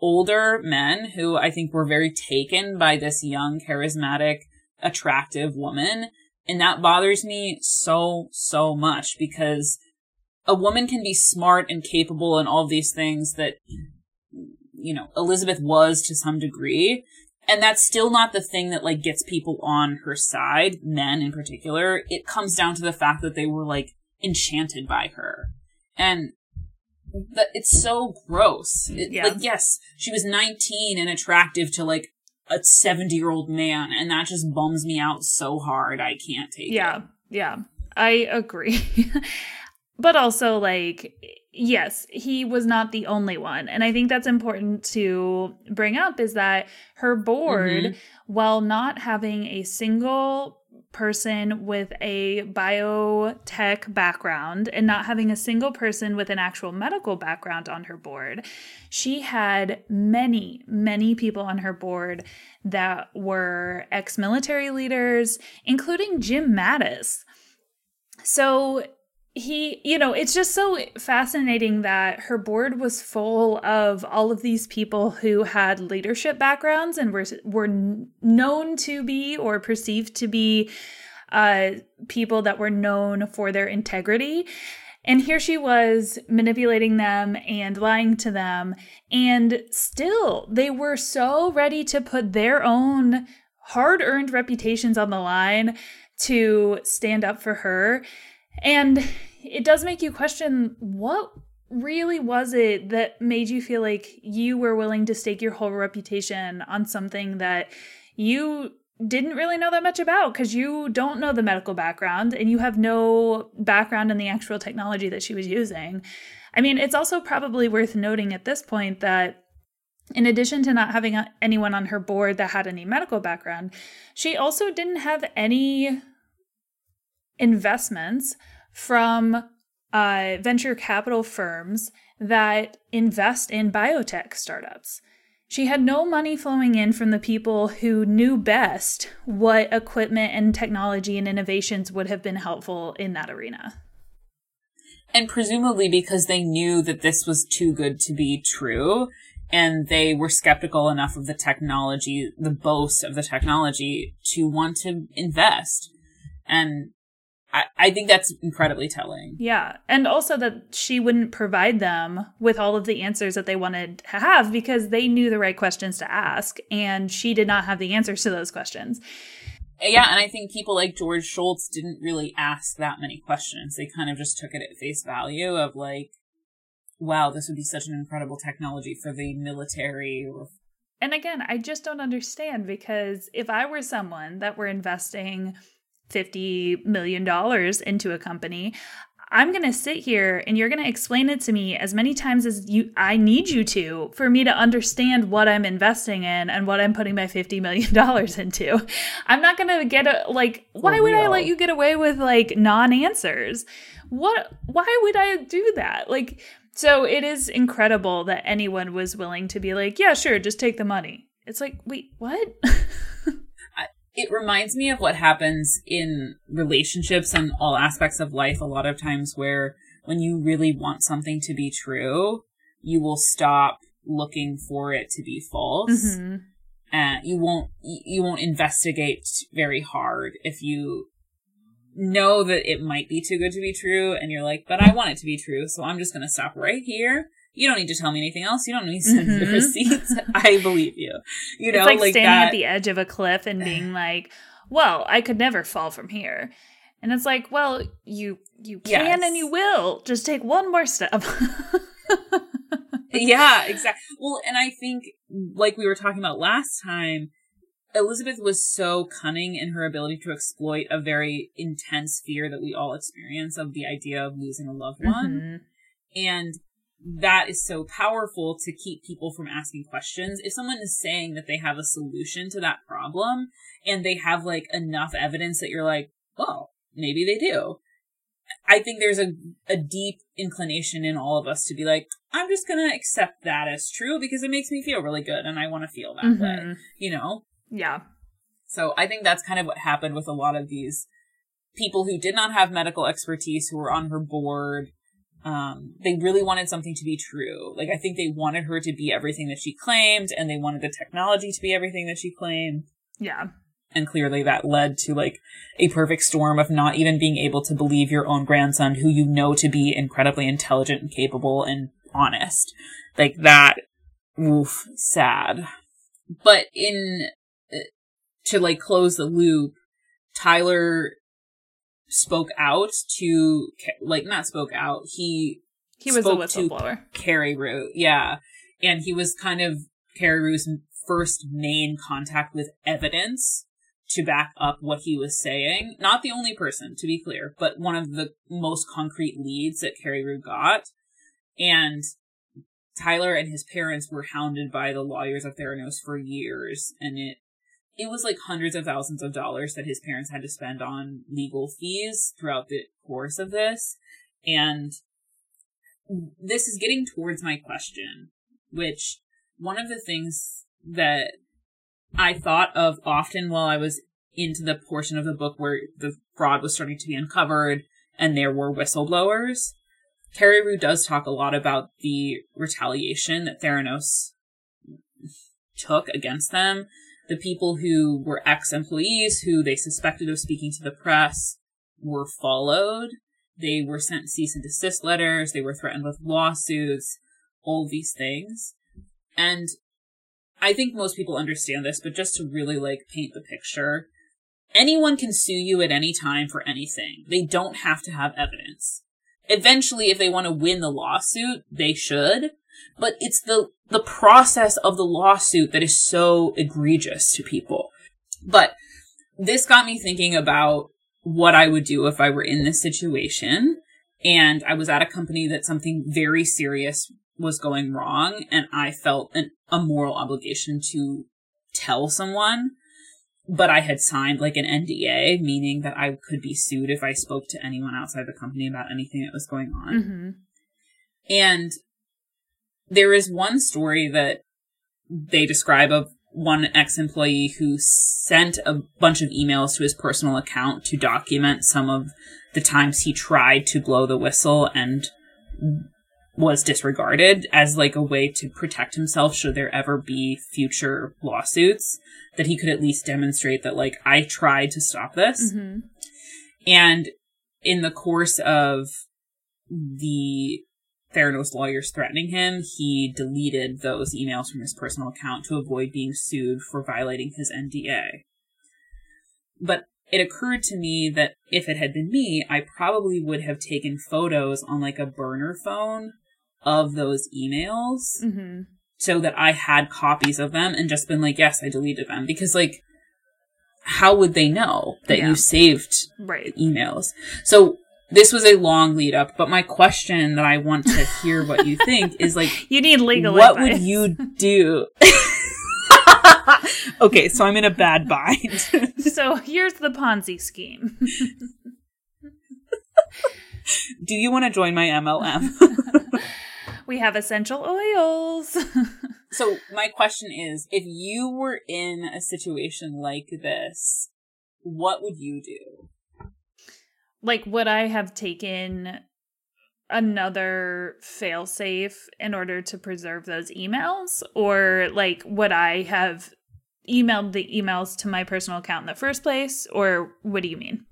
older men who I think were very taken by this young, charismatic, attractive woman. And that bothers me so, so much because a woman can be smart and capable and all these things that, you know, Elizabeth was to some degree and that's still not the thing that like gets people on her side, men in particular. It comes down to the fact that they were like enchanted by her. And that it's so gross. It, yeah. Like yes, she was 19 and attractive to like a 70 year old man and that just bums me out so hard. I can't take yeah, it. Yeah. Yeah. I agree. *laughs* but also like yes, he was not the only one. And I think that's important to bring up is that her board, mm-hmm. while not having a single person with a biotech background and not having a single person with an actual medical background on her board, she had many, many people on her board that were ex military leaders, including Jim Mattis. So he you know it's just so fascinating that her board was full of all of these people who had leadership backgrounds and were were known to be or perceived to be uh, people that were known for their integrity. And here she was manipulating them and lying to them. And still they were so ready to put their own hard-earned reputations on the line to stand up for her and it does make you question what really was it that made you feel like you were willing to stake your whole reputation on something that you didn't really know that much about because you don't know the medical background and you have no background in the actual technology that she was using. I mean, it's also probably worth noting at this point that in addition to not having anyone on her board that had any medical background, she also didn't have any investments from uh, venture capital firms that invest in biotech startups. She had no money flowing in from the people who knew best what equipment and technology and innovations would have been helpful in that arena. And presumably because they knew that this was too good to be true and they were skeptical enough of the technology, the boast of the technology to want to invest. And I, I think that's incredibly telling. Yeah. And also that she wouldn't provide them with all of the answers that they wanted to have because they knew the right questions to ask and she did not have the answers to those questions. Yeah, and I think people like George Shultz didn't really ask that many questions. They kind of just took it at face value of like, wow, this would be such an incredible technology for the military or and again, I just don't understand because if I were someone that were investing $50 million into a company, I'm going to sit here and you're going to explain it to me as many times as you I need you to for me to understand what I'm investing in and what I'm putting my 50 million *laughs* dollars into. I'm not going to get a like why would I let you get away with like non-answers? What why would I do that? Like so it is incredible that anyone was willing to be like, yeah, sure, just take the money. It's like, wait, what? *laughs* it reminds me of what happens in relationships and all aspects of life a lot of times where when you really want something to be true, you will stop looking for it to be false. Mm-hmm. And you won't you won't investigate very hard if you know that it might be too good to be true and you're like, but I want it to be true, so I'm just going to stop right here you don't need to tell me anything else. You don't need to send mm-hmm. the receipts. *laughs* I believe you. You know, it's like, like standing that. at the edge of a cliff and being *sighs* like, "Well, I could never fall from here." And it's like, "Well, you you can yes. and you will. Just take one more step." *laughs* yeah, exactly. Well, and I think like we were talking about last time, Elizabeth was so cunning in her ability to exploit a very intense fear that we all experience of the idea of losing a loved one. Mm-hmm. And that is so powerful to keep people from asking questions. If someone is saying that they have a solution to that problem and they have like enough evidence that you're like, well, maybe they do. I think there's a, a deep inclination in all of us to be like, I'm just going to accept that as true because it makes me feel really good and I want to feel that mm-hmm. way, you know? Yeah. So I think that's kind of what happened with a lot of these people who did not have medical expertise who were on her board um, they really wanted something to be true. Like, I think they wanted her to be everything that she claimed, and they wanted the technology to be everything that she claimed. Yeah. And clearly that led to like a perfect storm of not even being able to believe your own grandson, who you know to be incredibly intelligent and capable and honest. Like that, oof, sad. But in, uh, to like close the loop, Tyler spoke out to like not spoke out. He he was a whistleblower. Carreyrou, yeah, and he was kind of Carreyrou's first main contact with evidence to back up what he was saying. Not the only person, to be clear, but one of the most concrete leads that Carreyrou got. And Tyler and his parents were hounded by the lawyers of Theranos for years, and it it was like hundreds of thousands of dollars that his parents had to spend on legal fees throughout the course of this. And this is getting towards my question, which one of the things that I thought of often while I was into the portion of the book where the fraud was starting to be uncovered and there were whistleblowers. Carreyrou does talk a lot about the retaliation that Theranos took against them the people who were ex employees who they suspected of speaking to the press were followed. They were sent cease and desist letters. They were threatened with lawsuits, all these things. And I think most people understand this, but just to really like paint the picture, anyone can sue you at any time for anything. They don't have to have evidence. Eventually, if they want to win the lawsuit, they should, but it's the the process of the lawsuit that is so egregious to people. But this got me thinking about what I would do if I were in this situation and I was at a company that something very serious was going wrong and I felt an, a moral obligation to tell someone, but I had signed like an NDA, meaning that I could be sued if I spoke to anyone outside the company about anything that was going on. Mm-hmm. And there is one story that they describe of one ex-employee who sent a bunch of emails to his personal account to document some of the times he tried to blow the whistle and was disregarded as like a way to protect himself should there ever be future lawsuits that he could at least demonstrate that like I tried to stop this. Mm-hmm. And in the course of the Theranos lawyers threatening him, he deleted those emails from his personal account to avoid being sued for violating his NDA. But it occurred to me that if it had been me, I probably would have taken photos on like a burner phone of those emails Mm-hmm. so that I had copies of them and just been like, yes, I deleted them. Because, like, how would they know that Yeah. you saved Right. emails? So, this was a long lead up, but my question that I want to hear what you think is like, *laughs* You need legal what advice. would you do? *laughs* okay, so I'm in a bad bind. *laughs* So here's the Ponzi scheme. do you want to join my MLM? we have essential oils. So my question is, if you were in a situation like this, what would you do? Like would I have taken another failsafe in order to preserve those emails or like would I have emailed the emails to my personal account in the first place or what do you mean?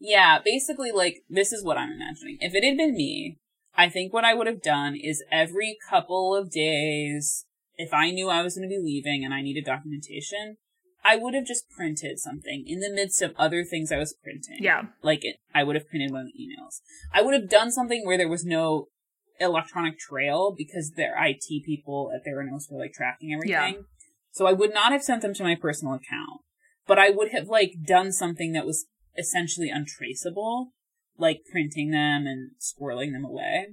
Yeah, basically, like, this is what I'm imagining. If it had been me, I think what I would have done is every couple of days, if I knew I was going to be leaving and I needed documentation, I would have just printed something in the midst of other things I was printing. Yeah. Like, it, I would have printed one of the emails. I would have done something where there was no electronic trail because their IT people at Theranos were, like, tracking everything. Yeah. So I would not have sent them to my personal account, but I would have, like, done something that was essentially untraceable, like printing them and squirreling them away.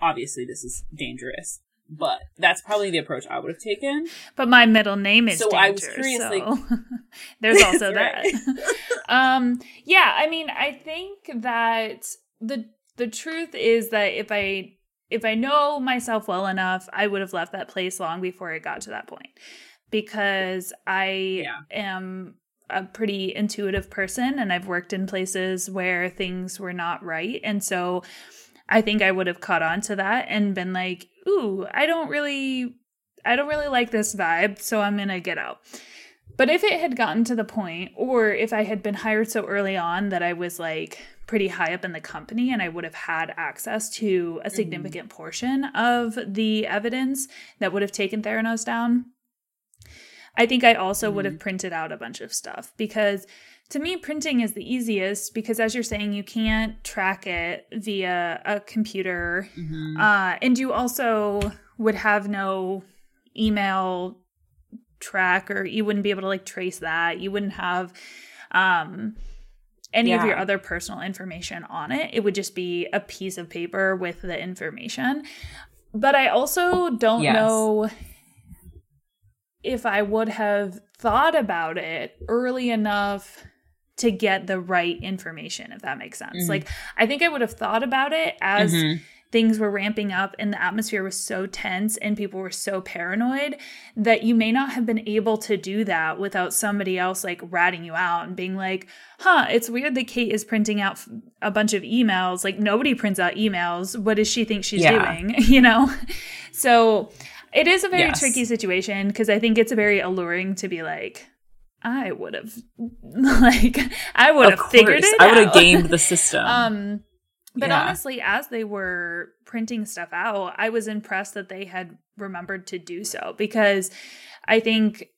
Obviously, this is dangerous, but that's probably the approach I would have taken. But my middle name is So I was Danger, curious, so like- *laughs* *laughs* there's also that. *laughs* um yeah, I mean, I think that the the truth is that if I if I know myself well enough, I would have left that place long before it got to that point. Because I Yeah. am a pretty intuitive person and I've worked in places where things were not right. And so I think I would have caught on to that and been like, ooh, I don't really I don't really like this vibe, so I'm gonna get out. But if it had gotten to the point, or if I had been hired so early on that I was like pretty high up in the company and I would have had access to a mm-hmm. significant portion of the evidence that would have taken Theranos down, I think I also would have mm-hmm. printed out a bunch of stuff because to me, printing is the easiest because, as you're saying, you can't track it via a computer. Mm-hmm. Uh, and you also would have no email track or you wouldn't be able to like trace that. You wouldn't have um, any of your other personal information on it. It would just be a piece of paper with the information. But I also don't Yes. know if I would have thought about it early enough to get the right information, if that makes sense. Mhm. Like, I think I would have thought about it as Mhm. things were ramping up and the atmosphere was so tense and people were so paranoid that you may not have been able to do that without somebody else like ratting you out and being like, huh, it's weird that Kate is printing out a bunch of emails. Like, nobody prints out emails. What does she think she's Yeah. doing? *laughs* You know? So it is a very Yes. tricky situation because I think it's very alluring to be like, I would have, *laughs* like, I would have figured it I would have gamed the *laughs* system. Um, but Yeah. honestly, as they were printing stuff out, I was impressed that they had remembered to do so because I think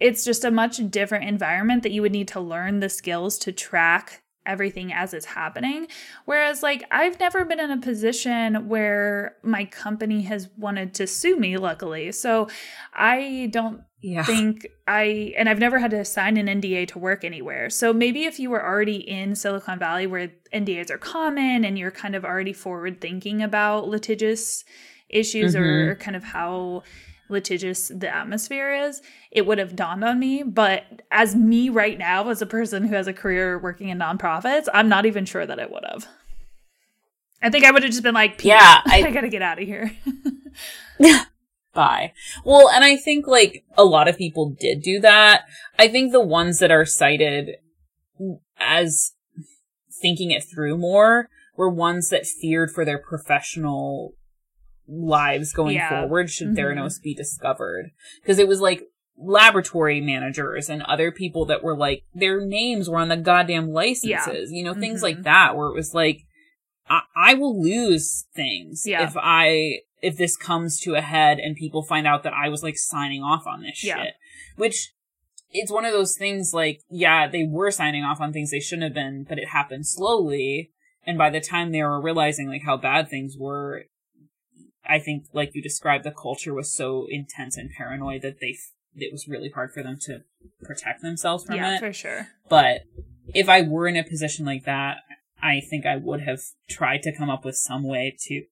it's just a much different environment that you would need to learn the skills to track everything as it's happening. Whereas, like, I've never been in a position where my company has wanted to sue me, luckily. So I don't yeah. think I and I've never had to sign an NDA to work anywhere. So maybe if you were already in Silicon Valley where NDAs are common and you're kind of already forward thinking about litigious issues or mm-hmm. kind of how litigious the atmosphere is, it would have dawned on me. But as me right now, as a person who has a career working in nonprofits, I'm not even sure that it would have. I think I would have just been like, Yeah, I, *laughs* I- gotta get out of here. *laughs* *laughs* Bye. Well, and I think like a lot of people did do that. I think the ones that are cited as thinking it through more were ones that feared for their professional lives going Yeah. forward should Mhm. Theranos be discovered. Because it was like laboratory managers and other people that were like, their names were on the goddamn licenses, you know, things like Mhm. that, where it was like, I, I will lose things Yeah. if I, if this comes to a head and people find out that I was like signing off on this Yeah. shit. Which, it's one of those things like, yeah, they were signing off on things they shouldn't have been, but it happened slowly. And by the time they were realizing like how bad things were, I think like you described, the culture was so intense and paranoid that they, f- it was really hard for them to protect themselves from yeah, it. for sure. But if I were in a position like that, I think I would have tried to come up with some way to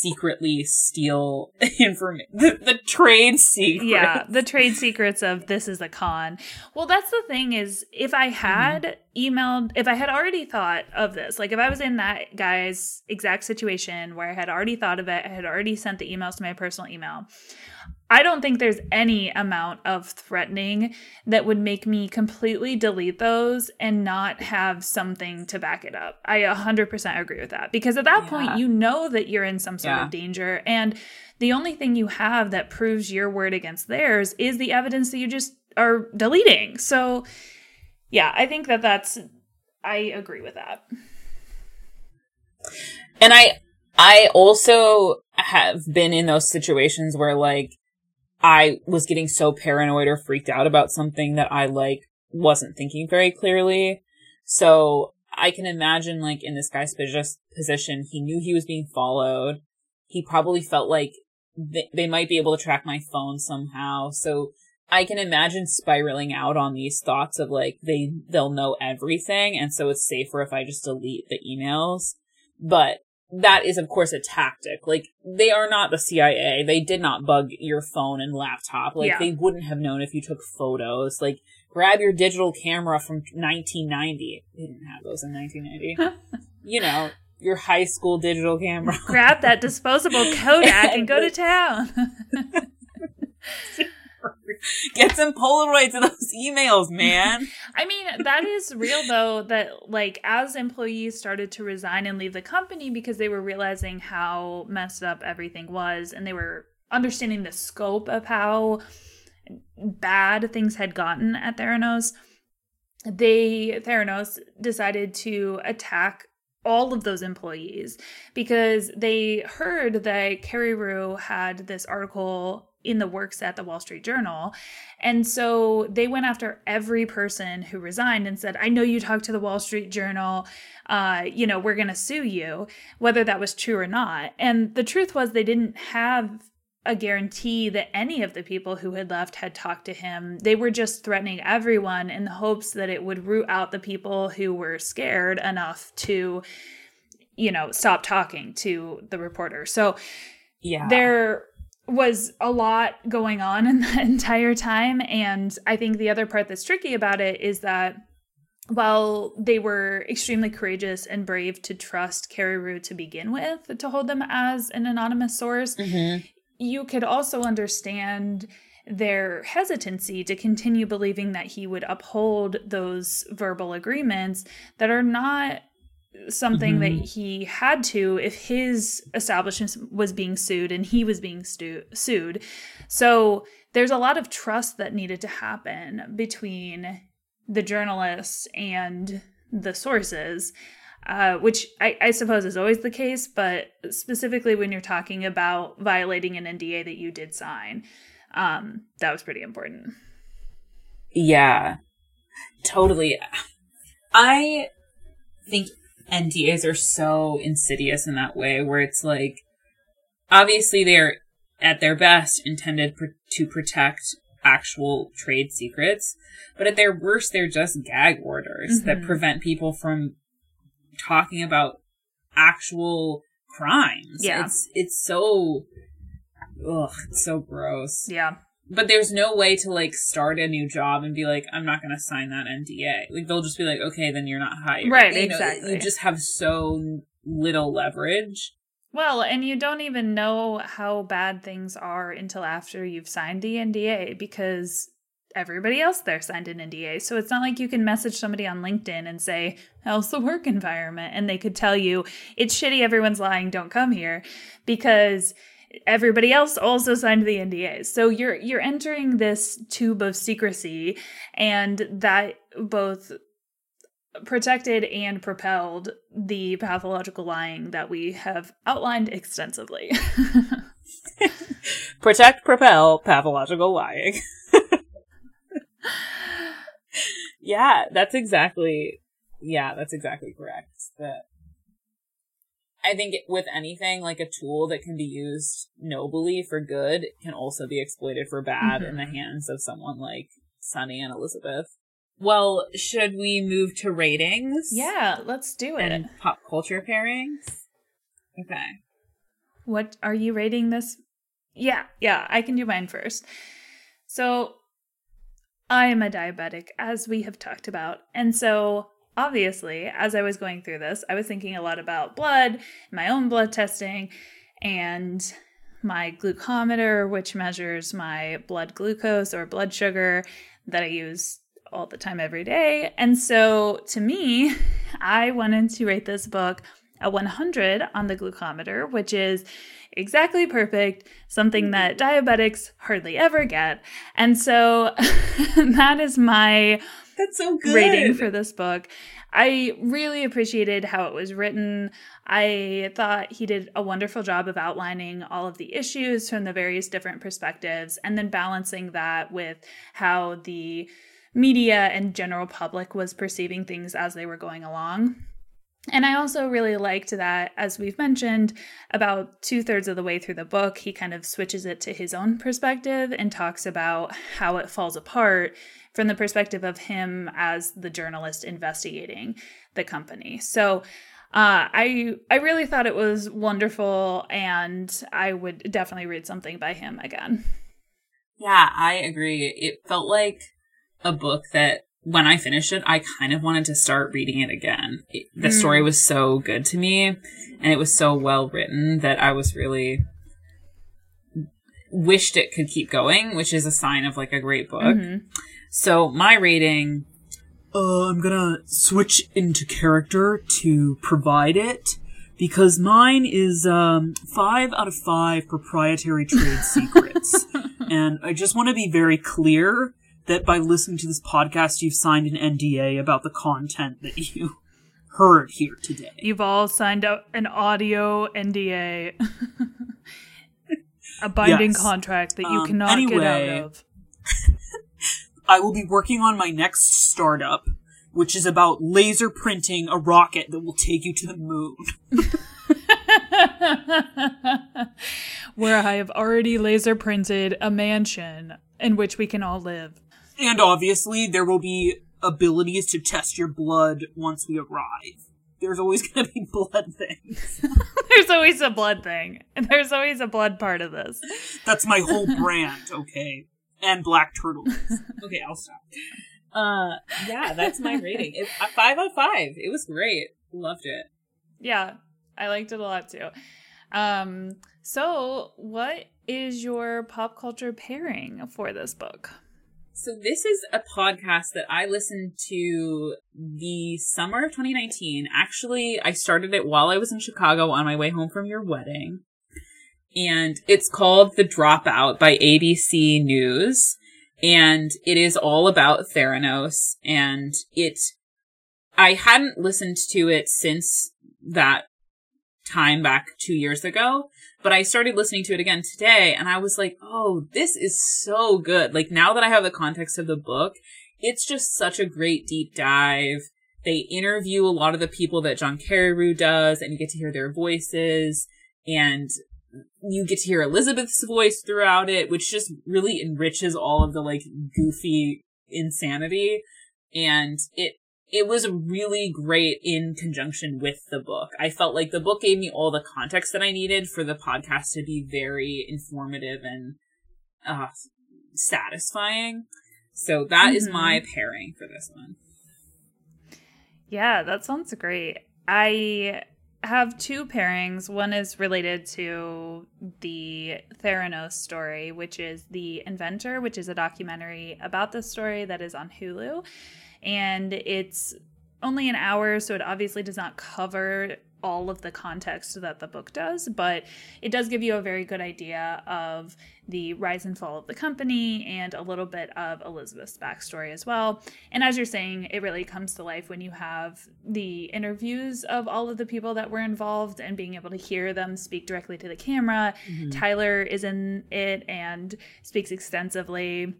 secretly steal *laughs* information, the, the trade secret. Yeah, the trade secrets of this is a con. Well, that's the thing is if I mm-hmm. had emailed, if I had already thought of this, like if I was in that guy's exact situation where I had already thought of it, I had already sent the emails to my personal email. I don't think there's any amount of threatening that would make me completely delete those and not have something to back it up. I 100% agree with that because at that Yeah. point, you know that you're in some sort Yeah. of danger. And the only thing you have that proves your word against theirs is the evidence that you just are deleting. So, yeah, I think that that's, I agree with that. And I, I also have been in those situations where like I was getting so paranoid or freaked out about something that I like wasn't thinking very clearly. So I can imagine like in this guy's position, he knew he was being followed. He probably felt like th- they might be able to track my phone somehow. So I can imagine spiraling out on these thoughts of like they they'll know everything and so it's safer if I just delete the emails. But that is of course a tactic. Like they are not the CIA. They did not bug your phone and laptop. Like Yeah. they wouldn't have known if you took photos. Like grab your digital camera from 1990. They didn't have those in 1990. *laughs* you know, your high school digital camera. Grab that disposable Kodak and go to *laughs* town. *laughs* *laughs* Get some Polaroids of those emails, man. *laughs* I mean, that is real though, that like as employees started to resign and leave the company because they were realizing how messed up everything was and they were understanding the scope of how bad things had gotten at Theranos, they Theranos decided to attack all of those employees because they heard that Carreyrou had this article in the works at the Wall Street Journal. And so they went after every person who resigned and said, I know you talked to the Wall Street Journal. Uh, you know, we're going to sue you, whether that was true or not. And the truth was, they didn't have a guarantee that any of the people who had left had talked to him. They were just threatening everyone in the hopes that it would root out the people who were scared enough to, you know, stop talking to the reporter. So Yeah. there was a lot going on *laughs* in that entire time. And I think the other part that's tricky about it is that while they were extremely courageous and brave to trust Carreyrou to begin with, to hold them as an anonymous source, Mhm. you could also understand their hesitancy to continue believing that he would uphold those verbal agreements that are not something that he had to if his establishment was being sued and he was being stu- sued. So there's a lot of trust that needed to happen between the journalists and the sources. Uh, which I, I suppose is always the case, but specifically when you're talking about violating an NDA that you did sign, um, that was pretty important. Yeah, totally. I think NDAs are so insidious in that way, where it's like, obviously they're at their best intended pr- to protect actual trade secrets, but at their worst, they're just gag orders that Mhm. prevent people from talking about actual crimes. Yeah. It's, it's so, ugh, it's so gross Yeah. But there's no way to like start a new job and be like, I'm not going to sign that NDA. Like they'll just be like, okay, then you're not hired. Right, You know, exactly. you just have so little leverage Well, and you don't even know how bad things are until after you've signed the NDA because everybody else there signed an NDA. So it's not like you can message somebody on LinkedIn and say, How's the work environment? And they could tell you, It's shitty, everyone's lying, don't come here. Because everybody else also signed the NDA. So you're you're entering this tube of secrecy and that both protected and propelled the pathological lying that we have outlined extensively. *laughs* Protect, propel, pathological lying. *laughs* yeah, that's exactly. Yeah, that's exactly correct. That I think with anything like a tool that can be used nobly for good can also be exploited for bad mm-hmm. in the mm-hmm. hands of someone like Sunny and Elizabeth. Well, should we move to ratings? Yeah, let's do it. And pop culture pairings. Okay. What are you rating this? Yeah, yeah, I can do mine first. So, I am a diabetic, as we have talked about. And so, obviously, as I was going through this, I was thinking a lot about blood, my own blood testing, and my glucometer, which measures my blood glucose or blood sugar that I use all the time, every day. And so, to me, *laughs* I wanted to rate this book a 100 on the glucometer, which is exactly perfect, something that mm-hmm. diabetics hardly ever get. And so *laughs* that is my *laughs* That's so good. rating for this book. I really appreciated how it was written. I thought he did a wonderful job of outlining all of the issues from the various different perspectives and then balancing that with how the media and general public was perceiving things as they were going along. And I also really liked that, as we've mentioned, about two thirds of the way through the book, he kind of switches it to his own perspective and talks about how it falls apart from the perspective of him as the journalist investigating the company. So uh, I I really thought it was wonderful, and I would definitely read something by him again. Yeah, I agree. It felt like a book that when I finished it, I kind of wanted to start reading it again. It, the mm. story was so good to me and it was so well written that I was really wished it could keep going, which is a sign of like a great book. Mm-hmm. So my rating uh, I'm gonna switch into character to provide it because mine is um, five out of five proprietary trade *laughs* secrets. and I just want to be very clear that by listening to this podcast, you've signed an NDA about the content that you heard here today. You've all signed up an audio NDA, *laughs* a binding yes. contract that you um, cannot anyway, get out of. I will be working on my next startup, which is about laser printing a rocket that will take you to the moon. *laughs* Where I have already laser printed a mansion in which we can all live. And obviously, there will be abilities to test your blood once we arrive. There's always *laughs* going to be blood things. *laughs* There's always a blood thing. There's always a blood part of this. That's my whole brand, okay? And black turtle. *laughs* Okay, I'll stop. Uh, yeah, that's my rating. It, uh, five out of five. It was great. Loved it. Yeah, I liked it a lot too. Um, so what is your pop culture pairing for this book? So this is a podcast that I listened to the summer of 2019. Actually, I started it while I was in Chicago on my way home from your wedding. And it's called The Dropout by ABC News. And it is all about Theranos. And it, I hadn't listened to it since that time back two years ago. But I started listening to it again today and I was like, oh, this is so good. Like now that I have the context of the book, it's just such a great deep dive. They interview a lot of the people that John Carreyrou does and you get to hear their voices and you get to hear Elizabeth's voice throughout it, which just really enriches all of the like goofy insanity. And it it was really great in conjunction with the book. I felt like the book gave me all the context that I needed for the podcast to be very informative and uh, satisfying. So that mm-hmm. is my pairing for this one. Yeah, that sounds great. I have two pairings. One is related to the Theranos story, which is The Inventor, which is a documentary about the story that is on Hulu. And it's only an hour, so it obviously does not cover all of the context that the book does, but it does give you a very good idea of the rise and fall of the company and a little bit of Elizabeth's backstory as well. And as you're saying, it really comes to life when you have the interviews of all of the people that were involved and being able to hear them speak directly to the camera. Mm-hmm. Tyler is in it and speaks extensively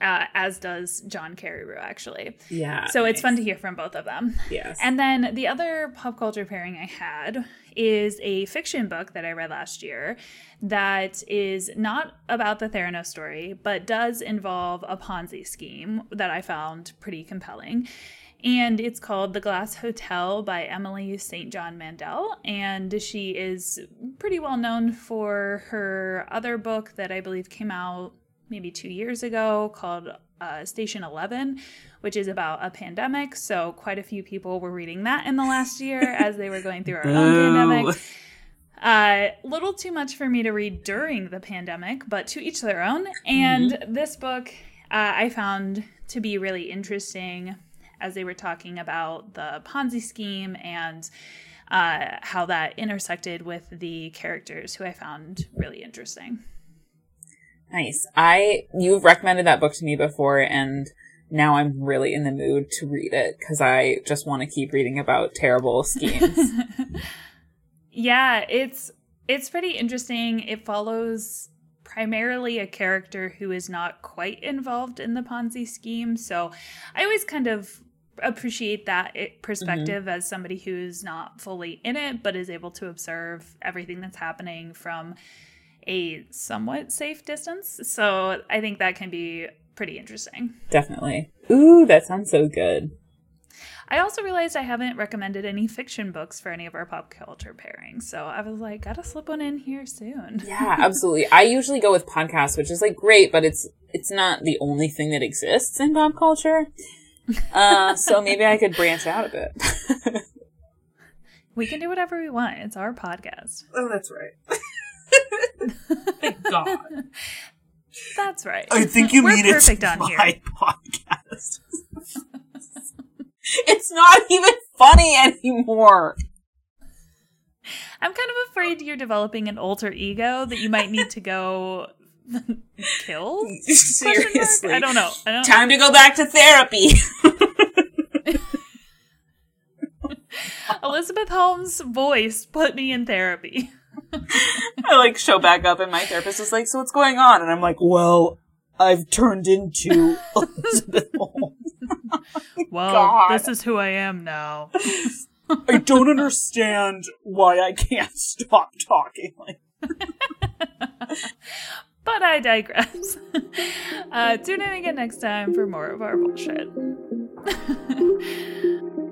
uh, as does John Carreyrou, actually. Yeah. So nice. it's fun to hear from both of them. Yes. And then the other pop culture pairing I had is a fiction book that I read last year that is not about the Theranos story, but does involve a Ponzi scheme that I found pretty compelling. And it's called The Glass Hotel by Emily St. John Mandel. And she is pretty well known for her other book that I believe came out maybe two years ago called uh, Station 11, which is about a pandemic. So, quite a few people were reading that in the last year *laughs* as they were going through our own pandemic. A uh, little too much for me to read during the pandemic, but to each their own. And mm-hmm. this book uh, I found to be really interesting as they were talking about the Ponzi scheme and uh, how that intersected with the characters who I found really interesting. Nice. I you've recommended that book to me before and now I'm really in the mood to read it cuz I just want to keep reading about terrible schemes. *laughs* yeah, it's it's pretty interesting. It follows primarily a character who is not quite involved in the Ponzi scheme. So I always kind of appreciate that perspective mm-hmm. as somebody who's not fully in it but is able to observe everything that's happening from a somewhat safe distance. So I think that can be pretty interesting. Definitely. Ooh, that sounds so good. I also realized I haven't recommended any fiction books for any of our pop culture pairings. So I was like, gotta slip one in here soon. yeah, absolutely. I usually go with podcasts, which is like great, but it's it's not the only thing that exists in pop culture. Uh, *laughs* so maybe I could branch out a bit. we can do whatever we want. It's our podcast. Oh, that's right. *laughs* *laughs* Thank God. *laughs* That's right. I think you We're mean it's on my here. *laughs* podcast. it's not even funny anymore. I'm kind of afraid you're developing an alter ego that you might need to go kill. Seriously, I don't know. I don't Time to go back to therapy. Elizabeth Holmes' voice put me in therapy. I like show back up, and my therapist is like, "So what's going on?" And I'm like, "Well, I've turned into *laughs* Elizabeth Holmes." well, God. this is who I am now. I don't understand why I can't stop talking *laughs* but I digress. Uh, tune in again next time for more of our bullshit. *laughs*